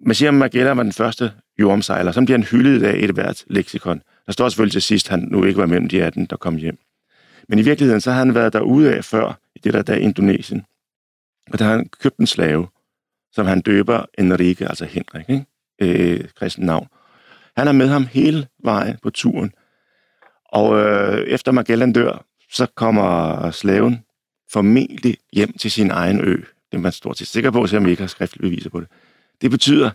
Speaker 2: Man siger, at Magellan var den første jordomsejler, så bliver han hyldet af et hvert leksikon. Der står selvfølgelig til sidst, at han nu ikke var mellem de 18, der kom hjem. Men i virkeligheden, så har han været derude af før, i det der dag Indonesien. Og der har han købt en slave, som han døber Enrique, altså Henrik, ikke? Øh, kristen navn. Han er med ham hele vejen på turen. Og øh, efter Magellan dør, så kommer slaven formentlig hjem til sin egen ø. Det er man stort set sikker på, selvom vi ikke har skriftlige beviser på det. Det betyder,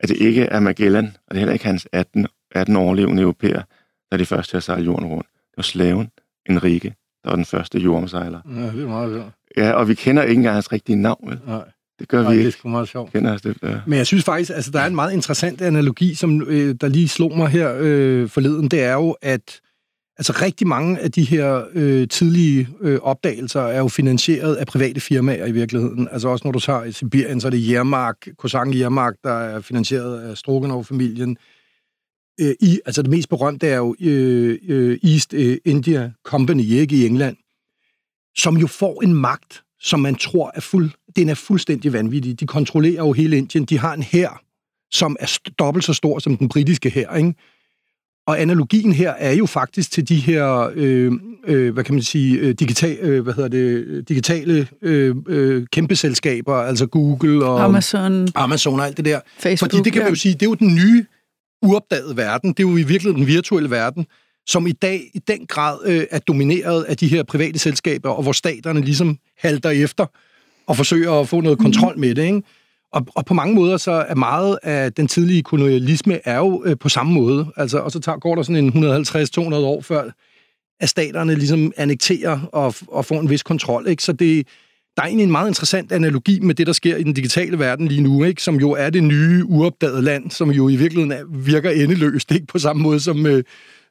Speaker 2: at det ikke er Magellan, og det er heller ikke hans 18, 18 overlevende europæer, der er de første til at sejle jorden rundt. Det var slaven Enrique, der var den første jordomsejler.
Speaker 3: Ja, det er meget sjovt.
Speaker 2: Ja, og vi kender ikke engang hans rigtige navn, vel?
Speaker 3: Nej,
Speaker 2: Det gør
Speaker 3: Nej
Speaker 2: vi
Speaker 3: det er
Speaker 2: ikke.
Speaker 3: sgu meget sjovt.
Speaker 2: Kender os det, ja.
Speaker 3: Men jeg synes faktisk, altså der er en meget interessant analogi, som øh, der lige slog mig her øh, forleden. Det er jo, at altså rigtig mange af de her øh, tidlige øh, opdagelser er jo finansieret af private firmaer i virkeligheden. Altså også når du tager i Sibirien, så er det Jermark, Kosang Jermark, der er finansieret af Stroganov-familien. Øh, i, altså det mest berømte er jo øh, øh, East øh, India Company, ikke i England, som jo får en magt, som man tror er fuld, den er fuldstændig vanvittig. De kontrollerer jo hele Indien. De har en hær, som er st- dobbelt så stor som den britiske hær, ikke? Og analogien her er jo faktisk til de her, øh, øh, hvad kan man sige, øh, digital, øh, hvad hedder det, digitale øh, øh, kæmpe selskaber, altså Google og
Speaker 1: Amazon,
Speaker 3: Amazon og alt det der.
Speaker 1: Facebook.
Speaker 3: Fordi det kan man jo sige, det er jo den nye, uopdagede verden. Det er jo i virkeligheden den virtuelle verden, som i dag i den grad øh, er domineret af de her private selskaber, og hvor staterne ligesom halter efter og forsøger at få noget kontrol med det. Ikke? Og, og på mange måder så er meget af den tidlige kolonialisme er jo øh, på samme måde. Altså, og så tager, går der sådan en 150-200 år før, at staterne ligesom annekterer og, og får en vis kontrol. Ikke? Så det, der er egentlig en meget interessant analogi med det, der sker i den digitale verden lige nu, ikke? som jo er det nye, uopdagede land, som jo i virkeligheden er, virker endeløst, ikke? på samme måde som, øh,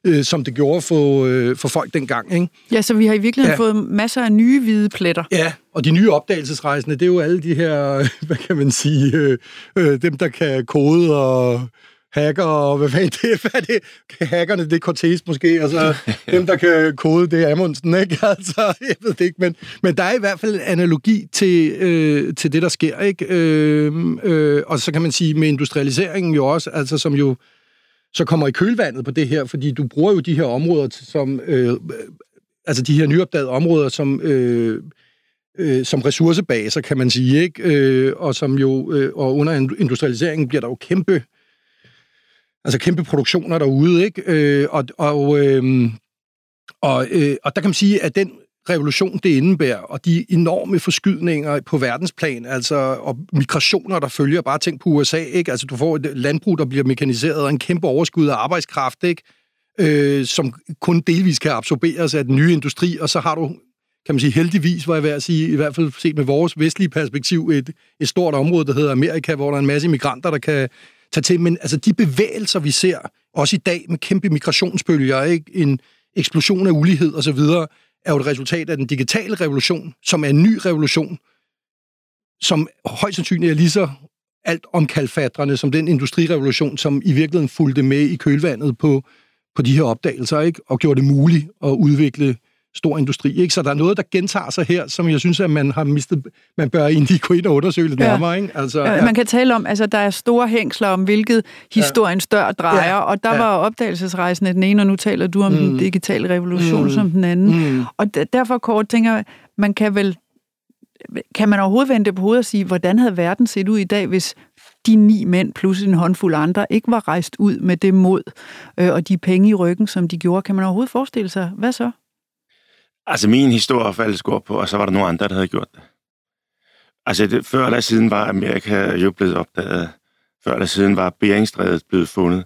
Speaker 3: øh, som det gjorde for, øh, for folk dengang. Ikke?
Speaker 1: Ja, så vi har i virkeligheden
Speaker 3: Ja.
Speaker 1: fået masser af nye hvide pletter.
Speaker 3: Ja, og de nye opdagelsesrejsende, det er jo alle de her, [laughs] hvad kan man sige, øh, øh, dem, der kan kode og hacker, og hvad fanden det er, [laughs] hvad er det? Hackerne, det er Cortez måske, og så [laughs] dem, der kan kode, det er Amundsen, ikke? Altså, jeg ved det ikke, men, men der er i hvert fald en analogi til, øh, til det, der sker, ikke? Øh, øh, og så kan man sige, med industrialiseringen jo også, altså som jo så kommer i kølvandet på det her, fordi du bruger jo de her områder som, øh, øh, altså de her nyopdagede områder som, øh, øh, som ressourcebaser, kan man sige, ikke? Øh, og som jo, øh, og under industrialiseringen bliver der jo kæmpe, altså kæmpe produktioner derude, ikke? Øh, og, og, øh, og, øh, og der kan man sige, at den revolution, det indebærer, og de enorme forskydninger på verdensplan, altså og migrationer, der følger, bare tænk på USA, ikke? Altså du får et landbrug, der bliver mekaniseret, og en kæmpe overskud af arbejdskraft, ikke? Øh, som kun delvis kan absorberes af den nye industri, og så har du kan man sige, heldigvis, var jeg ved at sige, i hvert fald set med vores vestlige perspektiv, et, et stort område, der hedder Amerika, hvor der er en masse migranter, der kan tage til. Men altså de bevægelser, vi ser, også i dag med kæmpe migrationsbølger, ikke? en eksplosion af ulighed osv., er jo et resultat af den digitale revolution, som er en ny revolution, som højst sandsynligt er lige så alt om kalfatrene, som den industrirevolution, som i virkeligheden fulgte med i kølvandet på, på de her opdagelser, ikke? og gjorde det muligt at udvikle stor industri. Ikke? Så der er noget, der gentager sig her, som jeg synes, at man har mistet, man bør egentlig gå ind og undersøge lidt ja. nærmere. Ikke?
Speaker 1: Altså, ja. Man kan tale om, altså der er store hængsler om, hvilket historiens dør drejer, ja. og der ja. var opdagelsesrejsen den ene, og nu taler du om mm. den digitale revolution mm. som den anden. Mm. Og derfor kort tænker jeg, man kan vel kan man overhovedet vende det på hovedet og sige, hvordan havde verden set ud i dag, hvis de ni mænd plus en håndfuld andre ikke var rejst ud med det mod øh, og de penge i ryggen, som de gjorde? Kan man overhovedet forestille sig? Hvad så?
Speaker 2: Altså, min historie faldt skur på, og så var der nogle andre, der havde gjort det. Altså, det, før eller siden var Amerika jo blevet opdaget. Før eller siden var Beringstrædet blevet fundet,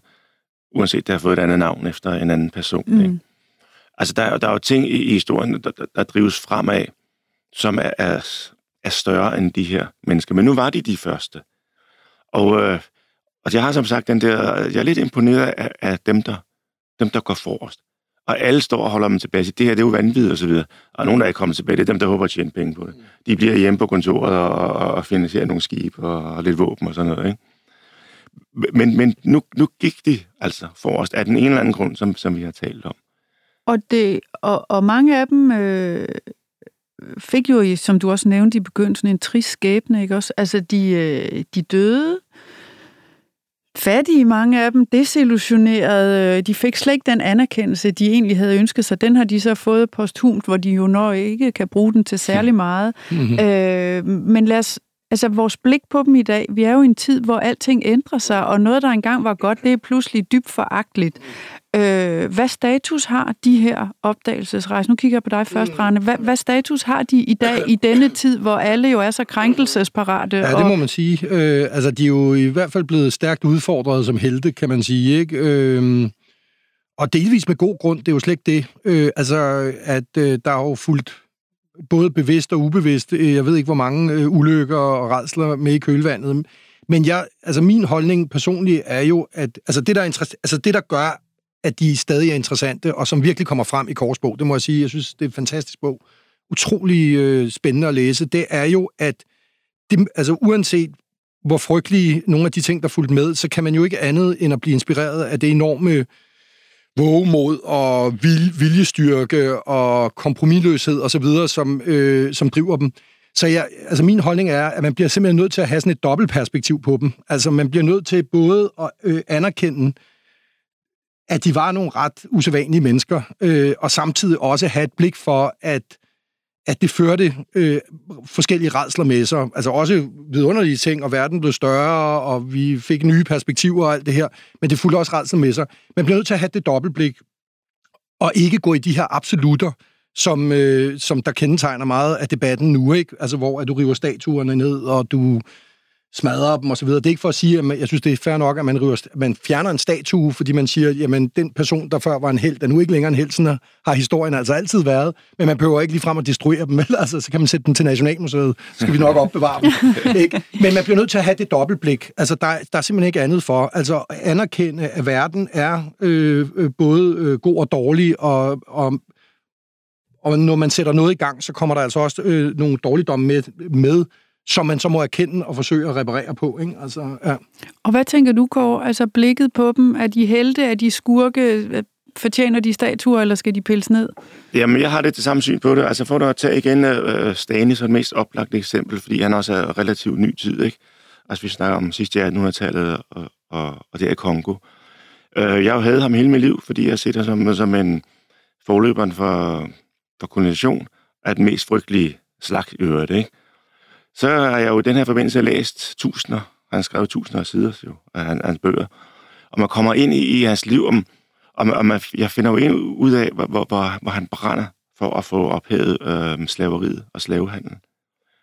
Speaker 2: uanset det har fået et andet navn efter en anden person. Mm. Ikke? Altså, der, der er jo ting i, i historien, der, der, der drives fremad, som er, er, er større end de her mennesker. Men nu var de de første. Og, øh, og jeg har som sagt den der, jeg er lidt imponeret af, af dem, der, dem, der går forrest og alle står og holder dem tilbage. Det her det er jo vanvittigt og så videre. Og nogen, der er kommet tilbage, det er dem, der håber at tjene penge på det. De bliver hjemme på kontoret og, og, finansierer nogle skibe og, og lidt våben og sådan noget. Ikke? Men, men nu, nu gik det altså for os af den ene eller anden grund, som, som vi har talt om.
Speaker 1: Og, det, og, og mange af dem øh, fik jo, som du også nævnte i begyndelsen, en trist skæbne, ikke også? Altså, de, øh, de døde, fattige, mange af dem, desillusionerede. De fik slet ikke den anerkendelse, de egentlig havde ønsket sig. Den har de så fået posthumt, hvor de jo nok ikke kan bruge den til særlig meget. Mm-hmm. Øh, men lad os, altså vores blik på dem i dag, vi er jo i en tid, hvor alting ændrer sig, og noget, der engang var godt, det er pludselig dybt foragteligt. Øh, hvad status har de her opdagelsesrejser? Nu kigger jeg på dig først, mm. Rane. Hvad, hvad status har de i dag, i denne tid, hvor alle jo er så krænkelsesparate?
Speaker 3: Ja, det må man sige. Øh, altså, de er jo i hvert fald blevet stærkt udfordret som helte, kan man sige. Ikke? Øh, og delvis med god grund, det er jo slet ikke det. Øh, altså, at øh, der er jo fuldt både bevidst og ubevidst, øh, jeg ved ikke, hvor mange øh, ulykker og redsler med i kølvandet. Men jeg, altså min holdning personligt er jo, at altså det, der, er altså det, der gør, at de stadig er interessante, og som virkelig kommer frem i Korsbog. Det må jeg sige. Jeg synes, det er et fantastisk bog. Utrolig øh, spændende at læse. Det er jo, at det, altså, uanset hvor frygtelige nogle af de ting, der fulgte med, så kan man jo ikke andet end at blive inspireret af det enorme vågemod og vil, viljestyrke og kompromilløshed osv., som, øh, som driver dem. Så jeg, altså min holdning er, at man bliver simpelthen nødt til at have sådan et dobbeltperspektiv på dem. Altså man bliver nødt til både at øh, anerkende, at de var nogle ret usædvanlige mennesker, øh, og samtidig også have et blik for, at at det førte øh, forskellige redsler med sig. Altså også vidunderlige ting, og verden blev større, og vi fik nye perspektiver og alt det her. Men det fulgte også redsler med sig. Man bliver nødt til at have det dobbeltblik, og ikke gå i de her absolutter, som, øh, som der kendetegner meget af debatten nu, ikke? Altså hvor at du river statuerne ned, og du smadrer dem osv. Det er ikke for at sige, at man, jeg synes, det er fair nok, at man, river, man fjerner en statue, fordi man siger, jamen den person, der før var en held, er nu ikke længere en held, sådan har historien altså altid været, men man behøver ikke lige frem at destruere dem, [laughs] altså så kan man sætte den til Nationalmuseet, så skal vi nok opbevare dem. [laughs] ikke? Men man bliver nødt til at have det dobbeltblik. Altså der, der er simpelthen ikke andet for. Altså at anerkende, at verden er øh, øh, både øh, god og dårlig, og, og og når man sætter noget i gang, så kommer der altså også øh, nogle dårligdomme med, med som man så må erkende og forsøge at reparere på. Ikke? Altså, ja.
Speaker 1: Og hvad tænker du, Kåre? Altså blikket på dem, er de helte, er de skurke, fortjener de statuer, eller skal de pilles ned?
Speaker 2: Jamen, jeg har det til samme syn på det. Altså for at tage igen uh, Stanis som det mest oplagte eksempel, fordi han også er relativt ny tid, ikke? Altså vi snakker om sidste år, 1800-tallet, og, og, og det er Kongo. Uh, jeg havde ham hele mit liv, fordi jeg ser ham som, som en forløberen for, for kolonisation af den mest frygtelige slags i øvrigt, ikke? Så har jeg jo i den her forbindelse læst tusinder, han har skrevet tusinder af sider jo, af hans bøger, og man kommer ind i, i hans liv, om, og, man, og man, jeg finder jo ind ud af, hvor, hvor, hvor, hvor han brænder for at få ophævet øh, slaveriet og slavehandlen.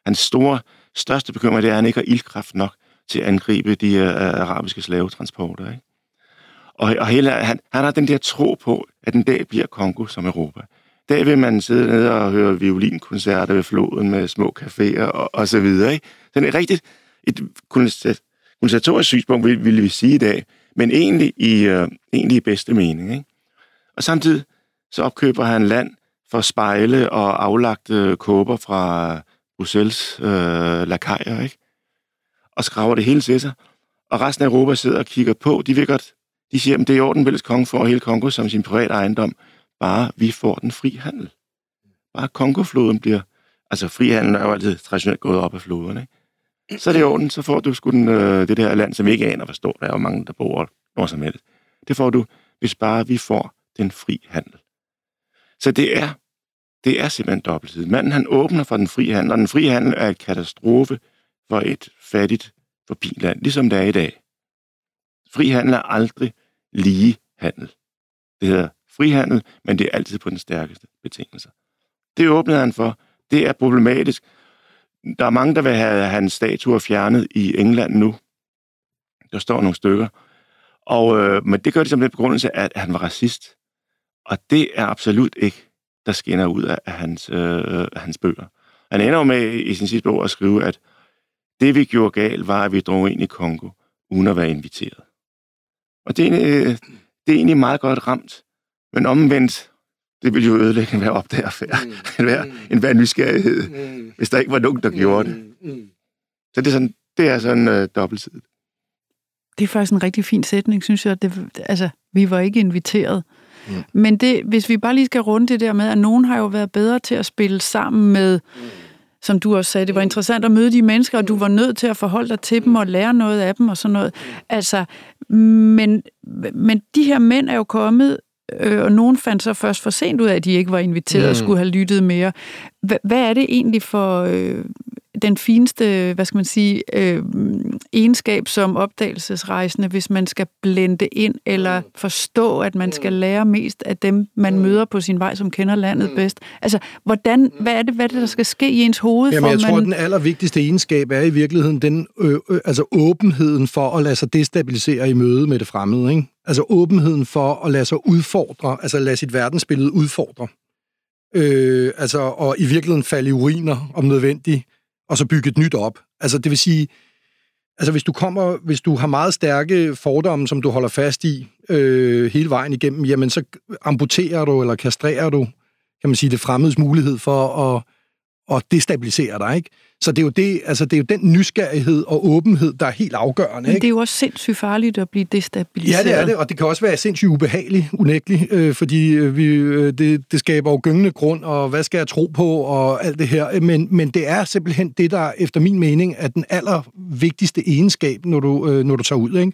Speaker 2: Hans store, største bekymring, det er, at han ikke har ildkraft nok til at angribe de øh, arabiske slavetransporter. Ikke? Og, og hele, han, han har den der tro på, at den dag bliver Kongo som Europa dag vil man sidde nede og høre violinkoncerter ved floden med små caféer og, og så videre. Ikke? Så det er rigtigt et konservatorisk synspunkt, ville vil vi sige i dag, men egentlig i, øh, egentlig i bedste mening. Ikke? Og samtidig så opkøber han land for spejle og aflagte kåber fra Bruxelles øh, lakajer, ikke? og skraver det hele til sig. Og resten af Europa sidder og kigger på. De vil godt, de siger, at det er i orden, hvis konge får hele Kongo som sin private ejendom. Bare vi får den fri handel. Bare Kongofloden bliver... Altså, frihandel er jo altid traditionelt gået op af floderne, ikke? Så er det i orden, så får du sgu den, øh, det der land, som vi ikke aner, hvor stort der er, og mange, der bor hvor som helst. Det får du, hvis bare vi får den fri handel. Så det er, det er simpelthen dobbelthed. Manden han åbner for den fri handel, og den fri handel er en katastrofe for et fattigt land, ligesom det er i dag. Fri handel er aldrig lige handel. Det hedder frihandel, men det er altid på den stærkeste betingelser. Det åbnede han for. Det er problematisk. Der er mange, der vil have hans statuer fjernet i England nu. Der står nogle stykker. Og, øh, men det gør de som den begrundelse, at han var racist. Og det er absolut ikke, der skinner ud af, af hans, øh, hans bøger. Han ender med i sin sidste bog at skrive, at det vi gjorde galt, var, at vi drog ind i Kongo, uden at være inviteret. Og det er, øh, det er egentlig meget godt ramt. Men omvendt, det ville jo ødelægge enhver opdagerfærd, mm. [laughs] enhver, mm. enhver nysgerrighed, mm. hvis der ikke var nogen, der gjorde det. Mm. mm. Så det er sådan, det er sådan øh, dobbeltsidigt.
Speaker 1: Det er faktisk en rigtig fin sætning, synes jeg. Det, altså, vi var ikke inviteret. Mm. Men det, hvis vi bare lige skal runde det der med, at nogen har jo været bedre til at spille sammen med, mm. som du også sagde, det var interessant at møde de mennesker, og du var nødt til at forholde dig til dem og lære noget af dem og sådan noget. Altså, men, men de her mænd er jo kommet øh, og nogen fandt så først for sent ud af, at de ikke var inviteret mm. og skulle have lyttet mere. H- hvad er det egentlig for øh, den fineste, hvad skal man sige, øh, egenskab som opdagelsesrejsende, hvis man skal blende ind eller mm. forstå, at man skal mm. lære mest af dem, man mm. møder på sin vej, som kender landet bedst. Altså, hvordan, hvad er det, hvad er det der skal ske i ens hoved?
Speaker 3: Jamen,
Speaker 1: for
Speaker 3: jeg
Speaker 1: man...
Speaker 3: tror, at den allervigtigste egenskab er i virkeligheden den, øh, øh, altså åbenheden for at lade sig destabilisere i møde med det fremmede. Ikke? Altså åbenheden for at lade sig udfordre, altså lade sit verdensbillede udfordre. Øh, altså, og i virkeligheden falde i uriner, om nødvendigt, og så bygge et nyt op. Altså, det vil sige, altså hvis du kommer, hvis du har meget stærke fordomme, som du holder fast i øh, hele vejen igennem, jamen så amputerer du eller kastrerer du, kan man sige, det fremmedes mulighed for at, at destabilisere dig, ikke? Så det er jo, det, altså det er jo den nysgerrighed og åbenhed, der er helt afgørende.
Speaker 1: Men det er jo også sindssygt farligt at blive destabiliseret.
Speaker 3: Ja, det er det, og det kan også være sindssygt ubehageligt, unægteligt, øh, fordi øh, vi, øh, det, det skaber jo gyngende grund, og hvad skal jeg tro på, og alt det her. Men, men det er simpelthen det, der efter min mening er den allervigtigste egenskab, når du, øh, når du tager ud. Ikke?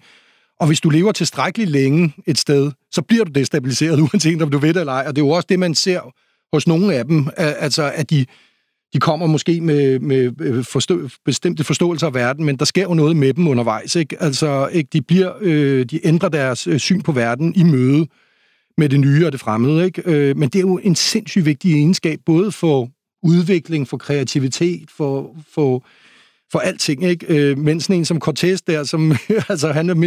Speaker 3: Og hvis du lever tilstrækkeligt længe et sted, så bliver du destabiliseret, [laughs] uanset om du ved det eller ej. Og det er jo også det, man ser hos nogle af dem, altså at de de kommer måske med, med øh, forstø- bestemte forståelser af verden, men der sker jo noget med dem undervejs. Ikke? Altså, ikke? De, bliver, øh, de ændrer deres øh, syn på verden i møde med det nye og det fremmede. Ikke? Øh, men det er jo en sindssygt vigtig egenskab, både for udvikling, for kreativitet, for, for, for alting, ikke? Øh, mens en som Cortez der, som, [laughs] altså han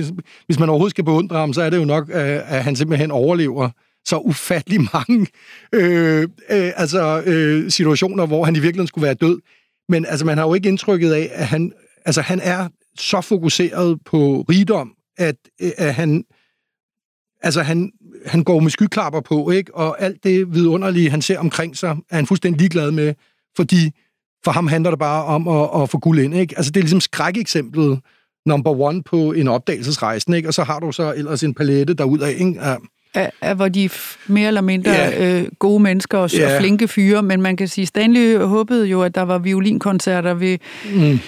Speaker 3: hvis man overhovedet skal beundre ham, så er det jo nok, at, at han simpelthen overlever så ufattelig mange øh, øh, altså, øh, situationer, hvor han i virkeligheden skulle være død. Men altså, man har jo ikke indtrykket af, at han, altså, han er så fokuseret på rigdom, at, øh, at han, altså, han, han går med skyklapper på, ikke? og alt det vidunderlige, han ser omkring sig, er han fuldstændig ligeglad med, fordi for ham handler det bare om at, at få guld ind. Ikke? Altså, det er ligesom skrækeksemplet number one på en opdagelsesrejse, ikke? og så har du så ellers en palette derudad, ikke?
Speaker 1: Af, af hvor de er mere eller mindre ja. øh, gode mennesker og, ja. og flinke fyre, men man kan sige, Stanley håbede jo, at der var violinkoncerter ved mm.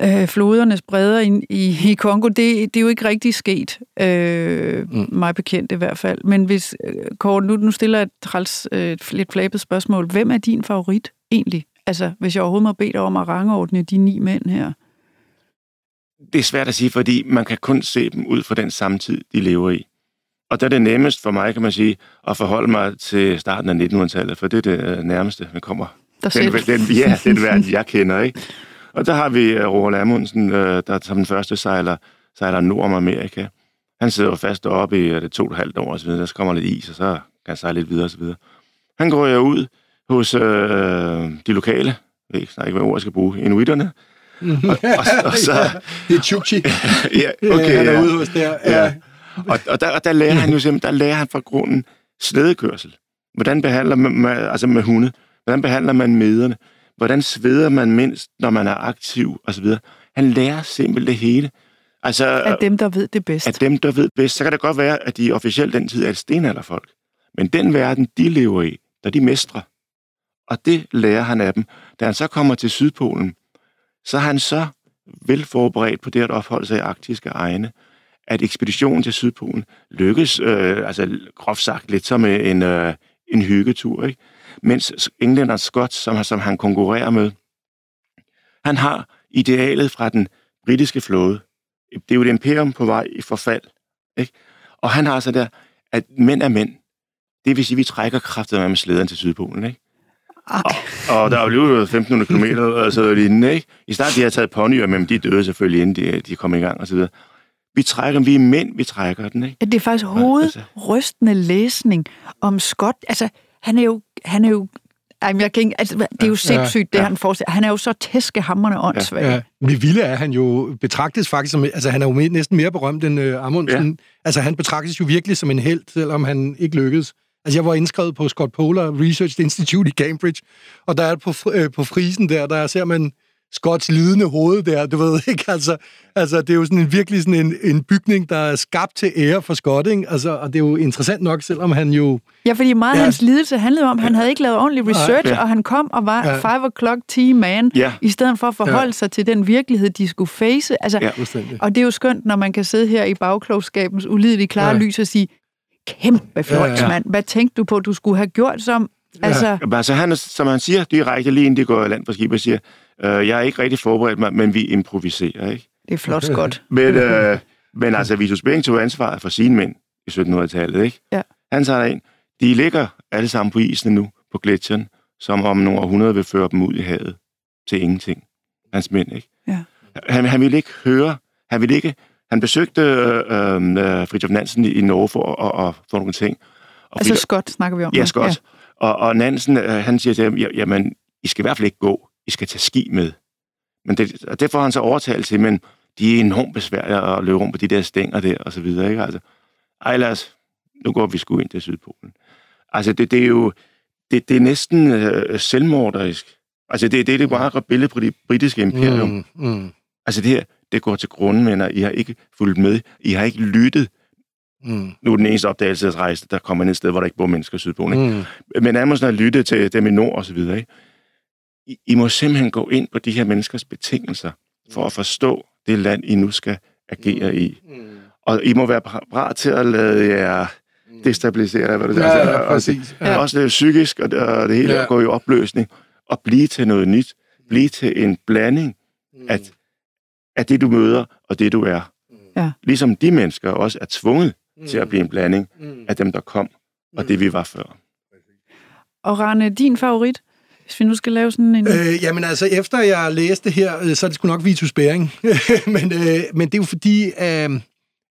Speaker 1: øh, flodernes bredder i, i, i Kongo. Det, det er jo ikke rigtig sket, øh, mm. mig bekendt i hvert fald. Men hvis, øh, Kåre, nu, nu stiller jeg et, træls, øh, et lidt flabet spørgsmål. Hvem er din favorit egentlig? Altså, hvis jeg overhovedet må bede dig om at rangordne de ni mænd her.
Speaker 2: Det er svært at sige, fordi man kan kun se dem ud fra den samtid, de lever i. Og der er det nemmest for mig, kan man sige, at forholde mig til starten af 1900-tallet, for det er det øh, nærmeste, man kommer. Den, den, ja, den verden, jeg kender, ikke? Og der har vi uh, Roald Amundsen, uh, der som den første sejler, sejler nord om Amerika. Han sidder jo fast deroppe i det to og et halvt år, og så videre. så kommer lidt is, og så kan han sejle lidt videre, og så videre. Han går jo ud hos uh, de lokale, jeg ved ikke, hvad ord jeg skal bruge, inuiterne, [laughs]
Speaker 3: og, og, og så... det er Chukchi. [laughs]
Speaker 2: ja, okay,
Speaker 3: ja, han er
Speaker 2: ja.
Speaker 3: ude hos der. Ja.
Speaker 2: Og, og, der, og der lærer han jo [laughs] simpelthen, der lærer han fra grunden svedekørsel. Hvordan behandler man, altså med hunde, hvordan behandler man mederne, hvordan sveder man mindst, når man er aktiv, osv. Han Han lærer simpelthen det hele.
Speaker 1: Altså, af dem, der ved det bedst.
Speaker 2: Af dem, der ved bedst. Så kan det godt være, at de officielt den tid er et stenalderfolk. Men den verden, de lever i, der de mestre. Og det lærer han af dem. Da han så kommer til Sydpolen, så er han så vel forberedt på det at opholde sig i arktiske egne, at ekspeditionen til Sydpolen lykkes, øh, altså groft sagt, lidt som en, øh, en hyggetur, ikke? Mens englænder Scott, som, som han konkurrerer med, han har idealet fra den britiske flåde. Det er jo et imperium på vej i forfald, ikke? Og han har så der, at mænd er mænd. Det vil sige, at vi trækker kraftet med slæderen til Sydpolen, ikke? Okay. Og, og der er jo 1500 km og så lignende, ikke? I starten de har taget ponyer, men de døde selvfølgelig, inden de, de kom i gang og så videre. Vi trækker vi er mænd, vi trækker den, ikke?
Speaker 1: Ja, det er faktisk hovedrystende læsning om Scott. Altså, han er jo, han er jo Jamen, jeg kan altså, det er jo sindssygt, ja, det ja. han forestiller. Han er jo så tæskehammerne åndssvag. Ja,
Speaker 3: ja. Det vilde er, han jo betragtes faktisk som... Altså, han er jo næsten mere berømt end uh, Amundsen. Ja. Altså, han betragtes jo virkelig som en held, selvom han ikke lykkedes. Altså, jeg var indskrevet på Scott Polar Research Institute i Cambridge, og der er på, øh, på frisen der, der ser man Scotts lidende hoved der, du ved [laughs] ikke, altså, altså det er jo sådan en, virkelig sådan en, en bygning, der er skabt til ære for Scott, ikke? Altså, og det er jo interessant nok, selvom han jo...
Speaker 1: Ja, fordi meget ja. hans lidelse handlede om, at han havde ikke lavet ordentlig research, ja. og han kom og var ja. 5 o'clock tea man, ja. i stedet for at forholde ja. sig til den virkelighed, de skulle face. Altså, ja, og det er jo skønt, når man kan sidde her i bagklogskabens ulidelige klare ja. lys og sige, kæmpe flot, ja, ja. Hvad tænkte du på, du skulle have gjort som...
Speaker 2: Altså, ja. altså han, som han siger direkte lige inden de går land for skib og siger, øh, jeg er ikke rigtig forberedt mig, men vi improviserer, ikke?
Speaker 1: Det er flot godt. [laughs]
Speaker 2: men, øh, men altså, Vitus Bering tog ansvaret for sine mænd i 1700-tallet, ikke?
Speaker 1: Ja.
Speaker 2: Han tager ind. De ligger alle sammen på isen nu, på gletsjeren, som om nogle århundreder vil føre dem ud i havet til ingenting. Hans mænd, ikke?
Speaker 1: Ja.
Speaker 2: Han, han ville ikke høre, han ville ikke han besøgte øh, øh, Fridtjof Nansen i, i Norge for at, at få nogle ting.
Speaker 1: Og altså Fridtjof, Scott snakker vi om.
Speaker 2: Ja, Scott. Ja. Og, og Nansen, øh, han siger til dem, jamen, I skal i hvert fald ikke gå. I skal tage ski med. Men det, og det får han så overtalt til, men de er enormt besværlige at løbe rundt på de der stænger der, og så videre, ikke? Altså, ej, lad os, nu går vi sgu ind til Sydpolen. Altså, det, det er jo, det, det er næsten øh, selvmorderisk. Altså, det, det er det bare billede på det britiske imperium. Mm, mm. Altså, det her, det går til grunden, men I har ikke fulgt med. I har ikke lyttet. Mm. Nu er den eneste opdagelsesrejse, der kommer ind et sted, hvor der ikke bor mennesker sydpå. Ikke? Mm. Men Amundsen har lyttet til dem i nord og så videre. Ikke? I, I må simpelthen gå ind på de her menneskers betingelser, for at forstå det land, I nu skal agere i. Mm. Og I må være parat til at lade jer mm. destabilisere, hvad det ja,
Speaker 3: altså, ja, præcis.
Speaker 2: Ja. Også det psykisk, og det, og det hele ja. går i opløsning, og blive til noget nyt. Blive til en blanding, mm. at af det, du møder, og det, du er. Ja. Ligesom de mennesker også er tvunget mm. til at blive en blanding mm. af dem, der kom, og det, vi var før.
Speaker 1: Og Rane, din favorit? Hvis vi nu skal lave sådan en...
Speaker 3: Øh, jamen altså, efter jeg læste her, øh, så er det sgu nok Vitus Bering. [laughs] men, øh, men det er jo fordi, øh,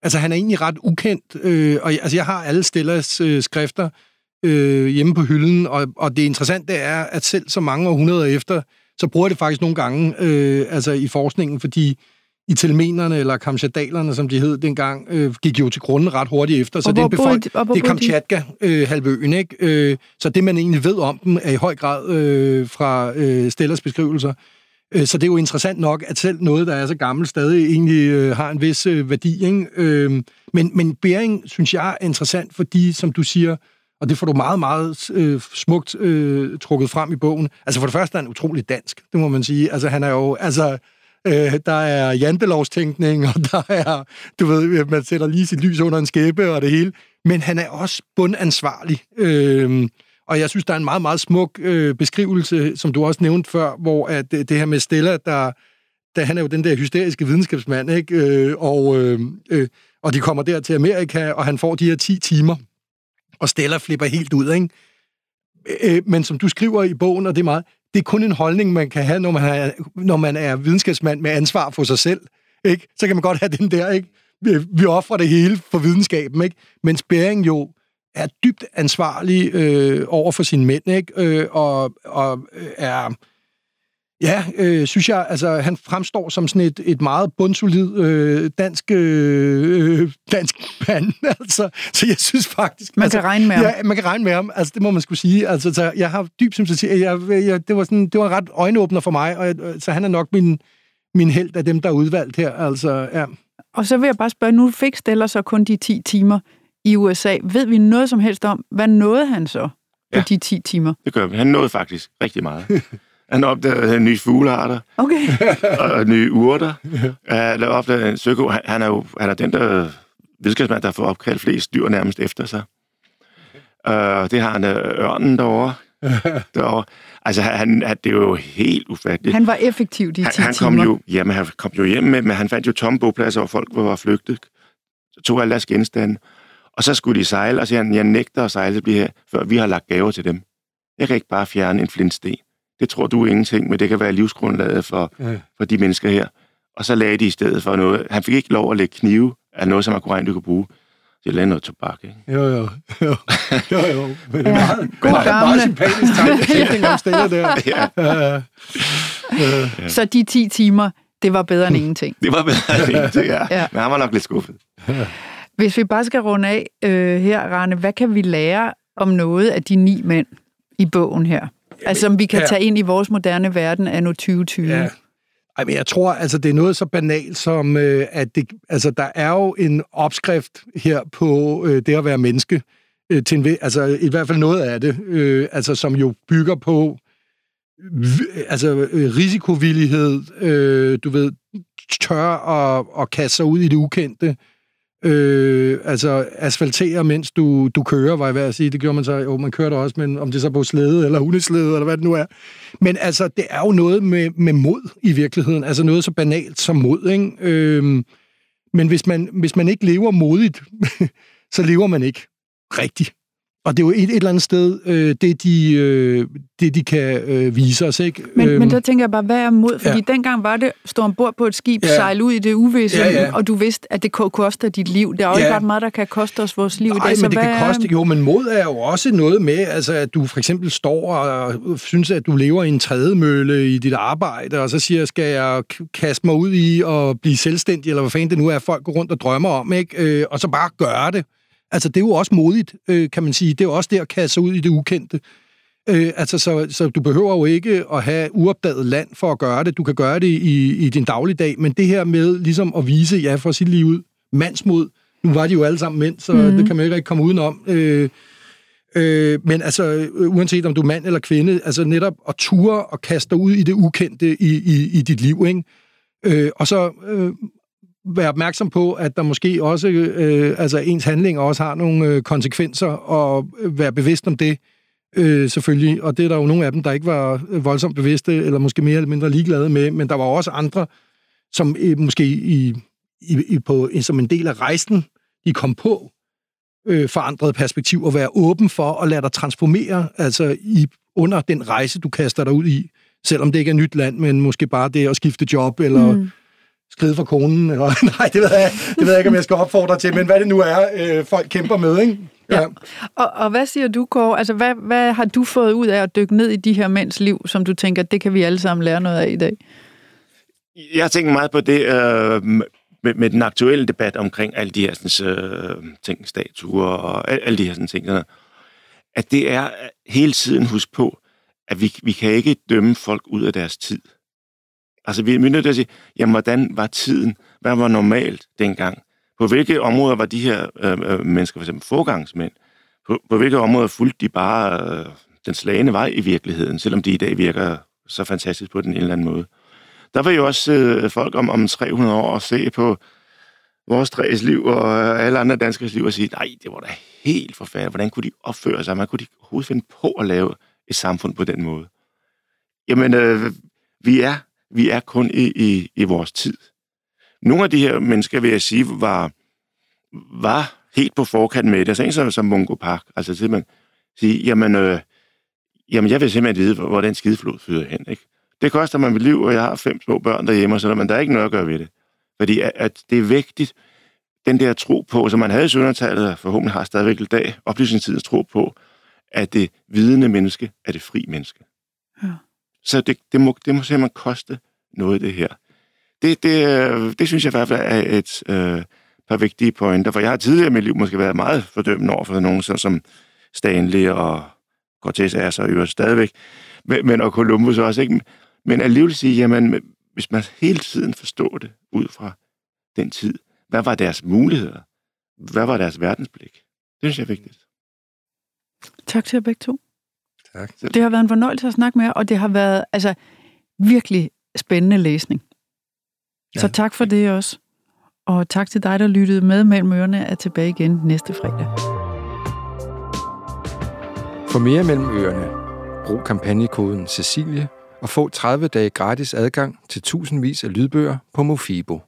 Speaker 3: altså han er egentlig ret ukendt. Øh, og altså, jeg har alle Stellas øh, skrifter øh, hjemme på hylden, og, og det interessante er, at selv så mange århundreder efter, så bruger jeg det faktisk nogle gange øh, altså i forskningen, fordi Itelmenerne, eller kamchadalerne, som de hed dengang, øh, gik jo til grunden ret hurtigt efter. Så det er, befolk- det er Kamchatka-halvøen, ikke? Øh, så det, man egentlig ved om dem, er i høj grad øh, fra øh, Stellers beskrivelser. Øh, så det er jo interessant nok, at selv noget, der er så gammelt, stadig egentlig øh, har en vis øh, værdi. Ikke? Øh, men, men Bering, synes jeg, er interessant, fordi, som du siger, og det får du meget, meget øh, smukt øh, trukket frem i bogen. Altså for det første er han utrolig dansk, det må man sige. Altså han er jo, altså, øh, der er jantelovstænkning, og der er, du ved, øh, man sætter lige sit lys under en skæbe og det hele. Men han er også bundansvarlig. Øh, og jeg synes, der er en meget, meget smuk øh, beskrivelse, som du også nævnte før, hvor at det, det her med Stella, der, der han er jo den der hysteriske videnskabsmand, ikke? Øh, og, øh, øh, og de kommer der til Amerika, og han får de her 10 timer og Stella flipper helt ud, ikke? Øh, øh, men som du skriver i bogen, og det er meget, det er kun en holdning, man kan have, når man er, når man er videnskabsmand med ansvar for sig selv. Ikke? Så kan man godt have den der, ikke? Vi, vi offrer det hele for videnskaben, ikke? Men Bering jo er dybt ansvarlig øh, over for sine mænd, ikke? Øh, og, og øh, er Ja, øh, synes jeg, altså han fremstår som sådan et, et meget bundsolid øh, dansk, øh, dansk mand, [laughs] altså. Så jeg synes faktisk...
Speaker 1: Man
Speaker 3: altså,
Speaker 1: kan regne med ham.
Speaker 3: Ja, man kan regne med ham, altså det må man skulle sige. Altså, så jeg har dyb sympati. Jeg, jeg, det, var sådan, det var ret øjenåbner for mig, og jeg, så han er nok min, min held af dem, der er udvalgt her. Altså, ja.
Speaker 1: Og så vil jeg bare spørge, nu fik Steller så kun de 10 timer i USA. Ved vi noget som helst om, hvad nåede han så på ja, de 10 timer?
Speaker 2: det gør vi. Han nåede faktisk rigtig meget. [laughs] Han opdagede nye fuglearter
Speaker 1: Okay. [laughs]
Speaker 2: og nye urter. Han opdagede en søko. Han, han er jo han er den, der videnskabsmand, der får opkaldt flest dyr nærmest efter sig. Uh, det har han uh, ørnen derovre. [laughs] derovre. Altså, han, han, det er jo helt ufatteligt.
Speaker 1: Han var effektiv de 10
Speaker 2: han, han kom
Speaker 1: timer.
Speaker 2: jo, jamen, han kom jo hjem med, men han fandt jo tomme bopladser, hvor folk var flygtet. Så tog alle deres genstande. Og så skulle de sejle, og så siger han, jeg nægter at sejle blive her, før vi har lagt gaver til dem. Jeg kan ikke bare fjerne en flintsten. Det tror du ingenting, men det kan være livsgrundlaget for,
Speaker 3: Ja.
Speaker 2: for de mennesker her. Og så lagde de i stedet for noget. Han fik ikke lov at lægge knive af noget, som man kunne regne, du kunne bruge. Så de lagde noget tobak, ikke?
Speaker 3: Jo, jo. Jo, jo. jo. [laughs] Men det er
Speaker 1: Ja.
Speaker 3: meget,
Speaker 1: God
Speaker 3: meget, meget sympatisk tegning, om stiller der. [laughs]
Speaker 2: Ja,
Speaker 3: Ja.
Speaker 2: Ja.
Speaker 1: Så de 10 timer, det var bedre end ingenting. [laughs]
Speaker 2: det var bedre end ingenting, ja.
Speaker 1: Ja.
Speaker 2: ja. Men han var nok lidt skuffet.
Speaker 1: Hvis vi bare skal runde af øh, her, Rane, hvad kan vi lære om noget af de ni mænd i bogen her? Altså, som vi kan
Speaker 3: ja.
Speaker 1: tage ind i vores moderne verden anno 2020.
Speaker 3: Ja. Ej, men jeg tror, altså, det er noget så banalt som, øh, at det, altså, der er jo en opskrift her på øh, det at være menneske, øh, til en, altså i hvert fald noget af det, øh, altså, som jo bygger på v- altså, øh, risikovillighed, øh, du ved, tør at, at kaste sig ud i det ukendte, Øh, altså asfaltere, mens du, du kører, var jeg ved at sige. Det gjorde man så, jo, man kører også, men om det så på slæde eller hundeslæde, eller hvad det nu er. Men altså, det er jo noget med, med mod i virkeligheden. Altså noget så banalt som mod, ikke? Øh, men hvis man, hvis man ikke lever modigt, [laughs] så lever man ikke rigtigt. Og det er jo et, et eller andet sted, øh, det, de, øh, det de kan øh, vise os, ikke?
Speaker 1: Men,
Speaker 3: Øhm,
Speaker 1: men der tænker jeg bare, hvad er mod? Fordi
Speaker 3: ja.
Speaker 1: dengang var det, stå ombord på et skib,
Speaker 3: Ja.
Speaker 1: sejle ud i det uvisse,
Speaker 3: Ja,
Speaker 1: ja, og du vidste, at det kunne koste dit liv. Der er jo
Speaker 3: Ja.
Speaker 1: ikke ret meget, der kan koste os vores liv
Speaker 3: Nej,
Speaker 1: dag. Så
Speaker 3: men det kan
Speaker 1: er-
Speaker 3: koste... Jo, men mod er jo også noget med, altså, at du for eksempel står og synes, at du lever i en trædemølle i dit arbejde, og så siger, skal jeg kaste mig ud i at blive selvstændig, eller hvad fanden det nu er, folk går rundt og drømmer om, ikke? Øh, og så bare gøre det. Altså, det er jo også modigt, øh, kan man sige. Det er jo også det at kaste sig ud i det ukendte. Øh, altså, så, så du behøver jo ikke at have uopdaget land for at gøre det. Du kan gøre det i, i din dagligdag, men det her med ligesom at vise, ja, for sit liv ud, mandsmod. Nu var de jo alle sammen mænd, så mm. det kan man jo ikke komme udenom. Øh, øh, men altså, øh, uanset om du er mand eller kvinde, altså netop at ture og kaste dig ud i det ukendte i, i, i dit liv, ikke? Øh, og så øh, være opmærksom på, at der måske også, øh, altså ens handlinger også har nogle øh, konsekvenser, og øh, være bevidst om det, øh, selvfølgelig. Og det er der jo nogle af dem, der ikke var øh, voldsomt bevidste, eller måske mere eller mindre ligeglade med, men der var også andre, som øh, måske i, i, i på, øh, som en del af rejsen, de kom på øh, forandret perspektiv, og være åben for at lade dig transformere altså i, under den rejse, du kaster dig ud i, selvom det ikke er nyt land, men måske bare det at skifte job, eller mm skride fra konen, eller [laughs] nej, det ved, jeg, det ved jeg ikke, om jeg skal opfordre til, men hvad det nu er, øh, folk kæmper med, ikke?
Speaker 1: Ja. Og, og hvad siger du, Kåre? Altså, hvad, hvad har du fået ud af at dykke ned i de her mænds liv, som du tænker, det kan vi alle sammen lære noget af i dag?
Speaker 2: Jeg tænkt meget på det øh, med, med den aktuelle debat omkring alle de her sådan, øh, ting, statuer og al- alle de her sådan, ting. Sådan, at det er hele tiden husk på, at vi, vi kan ikke dømme folk ud af deres tid. Altså, vi er nødt til at sige, jamen, hvordan var tiden? Hvad var normalt dengang? På hvilke områder var de her øh, øh mennesker, for eksempel forgangsmænd? På, på hvilke områder fulgte de bare øh, den slagende vej i virkeligheden, selvom de i dag virker så fantastisk på den en eller anden måde? Der vil jo også sidde folk om, om 300 år og se på vores træs liv og øh, alle andre danskers liv og sige, nej, det var da helt forfærdeligt. Hvordan kunne de opføre sig? Man kunne de overhovedet finde på at lave et samfund på den måde? Jamen, øh, vi, er, vi er kun i, i, i vores tid. Nogle af de her mennesker, vil jeg sige, var, var helt på forkant med det. Altså en som, som Mungo Park. Altså simpelthen sige, jamen, øh, jamen, jeg vil simpelthen vide, hvor, den skideflod flyder hen. Ikke? Det koster mig mit liv, og jeg har fem små børn derhjemme, og sådan, men der er ikke noget at gøre ved det. Fordi at, at det er vigtigt, den der tro på, som man havde i Søndertallet, og forhåbentlig har stadigvæk i dag, oplysningstidens tro på, at det vidende menneske er det fri menneske.
Speaker 1: Ja.
Speaker 2: Så det, det, må, det må simpelthen koste noget, det her. Det, det, det synes jeg i hvert fald er et øh, par vigtige pointer, for jeg har tidligere i mit liv måske været meget fordømmende over for nogen, så, som Stanley og Cortez er så øvrigt stadigvæk, men, men og Columbus også, ikke? Men alligevel sige, jamen, hvis man hele tiden forstår det ud fra den tid, hvad var deres muligheder? Hvad var deres verdensblik? Det synes jeg er vigtigt.
Speaker 1: Tak til jer begge to.
Speaker 3: Tak.
Speaker 1: Det har været en fornøjelse at snakke med jer, og det har været altså virkelig spændende læsning. Så
Speaker 3: Ja.
Speaker 1: tak for det også. Og tak til dig, der lyttede med mellem ørerne, er tilbage igen næste fredag.
Speaker 5: For mere mellem ørerne, brug kampagnekoden Cecilie og få 30 dage gratis adgang til tusindvis af lydbøger på Mofibo.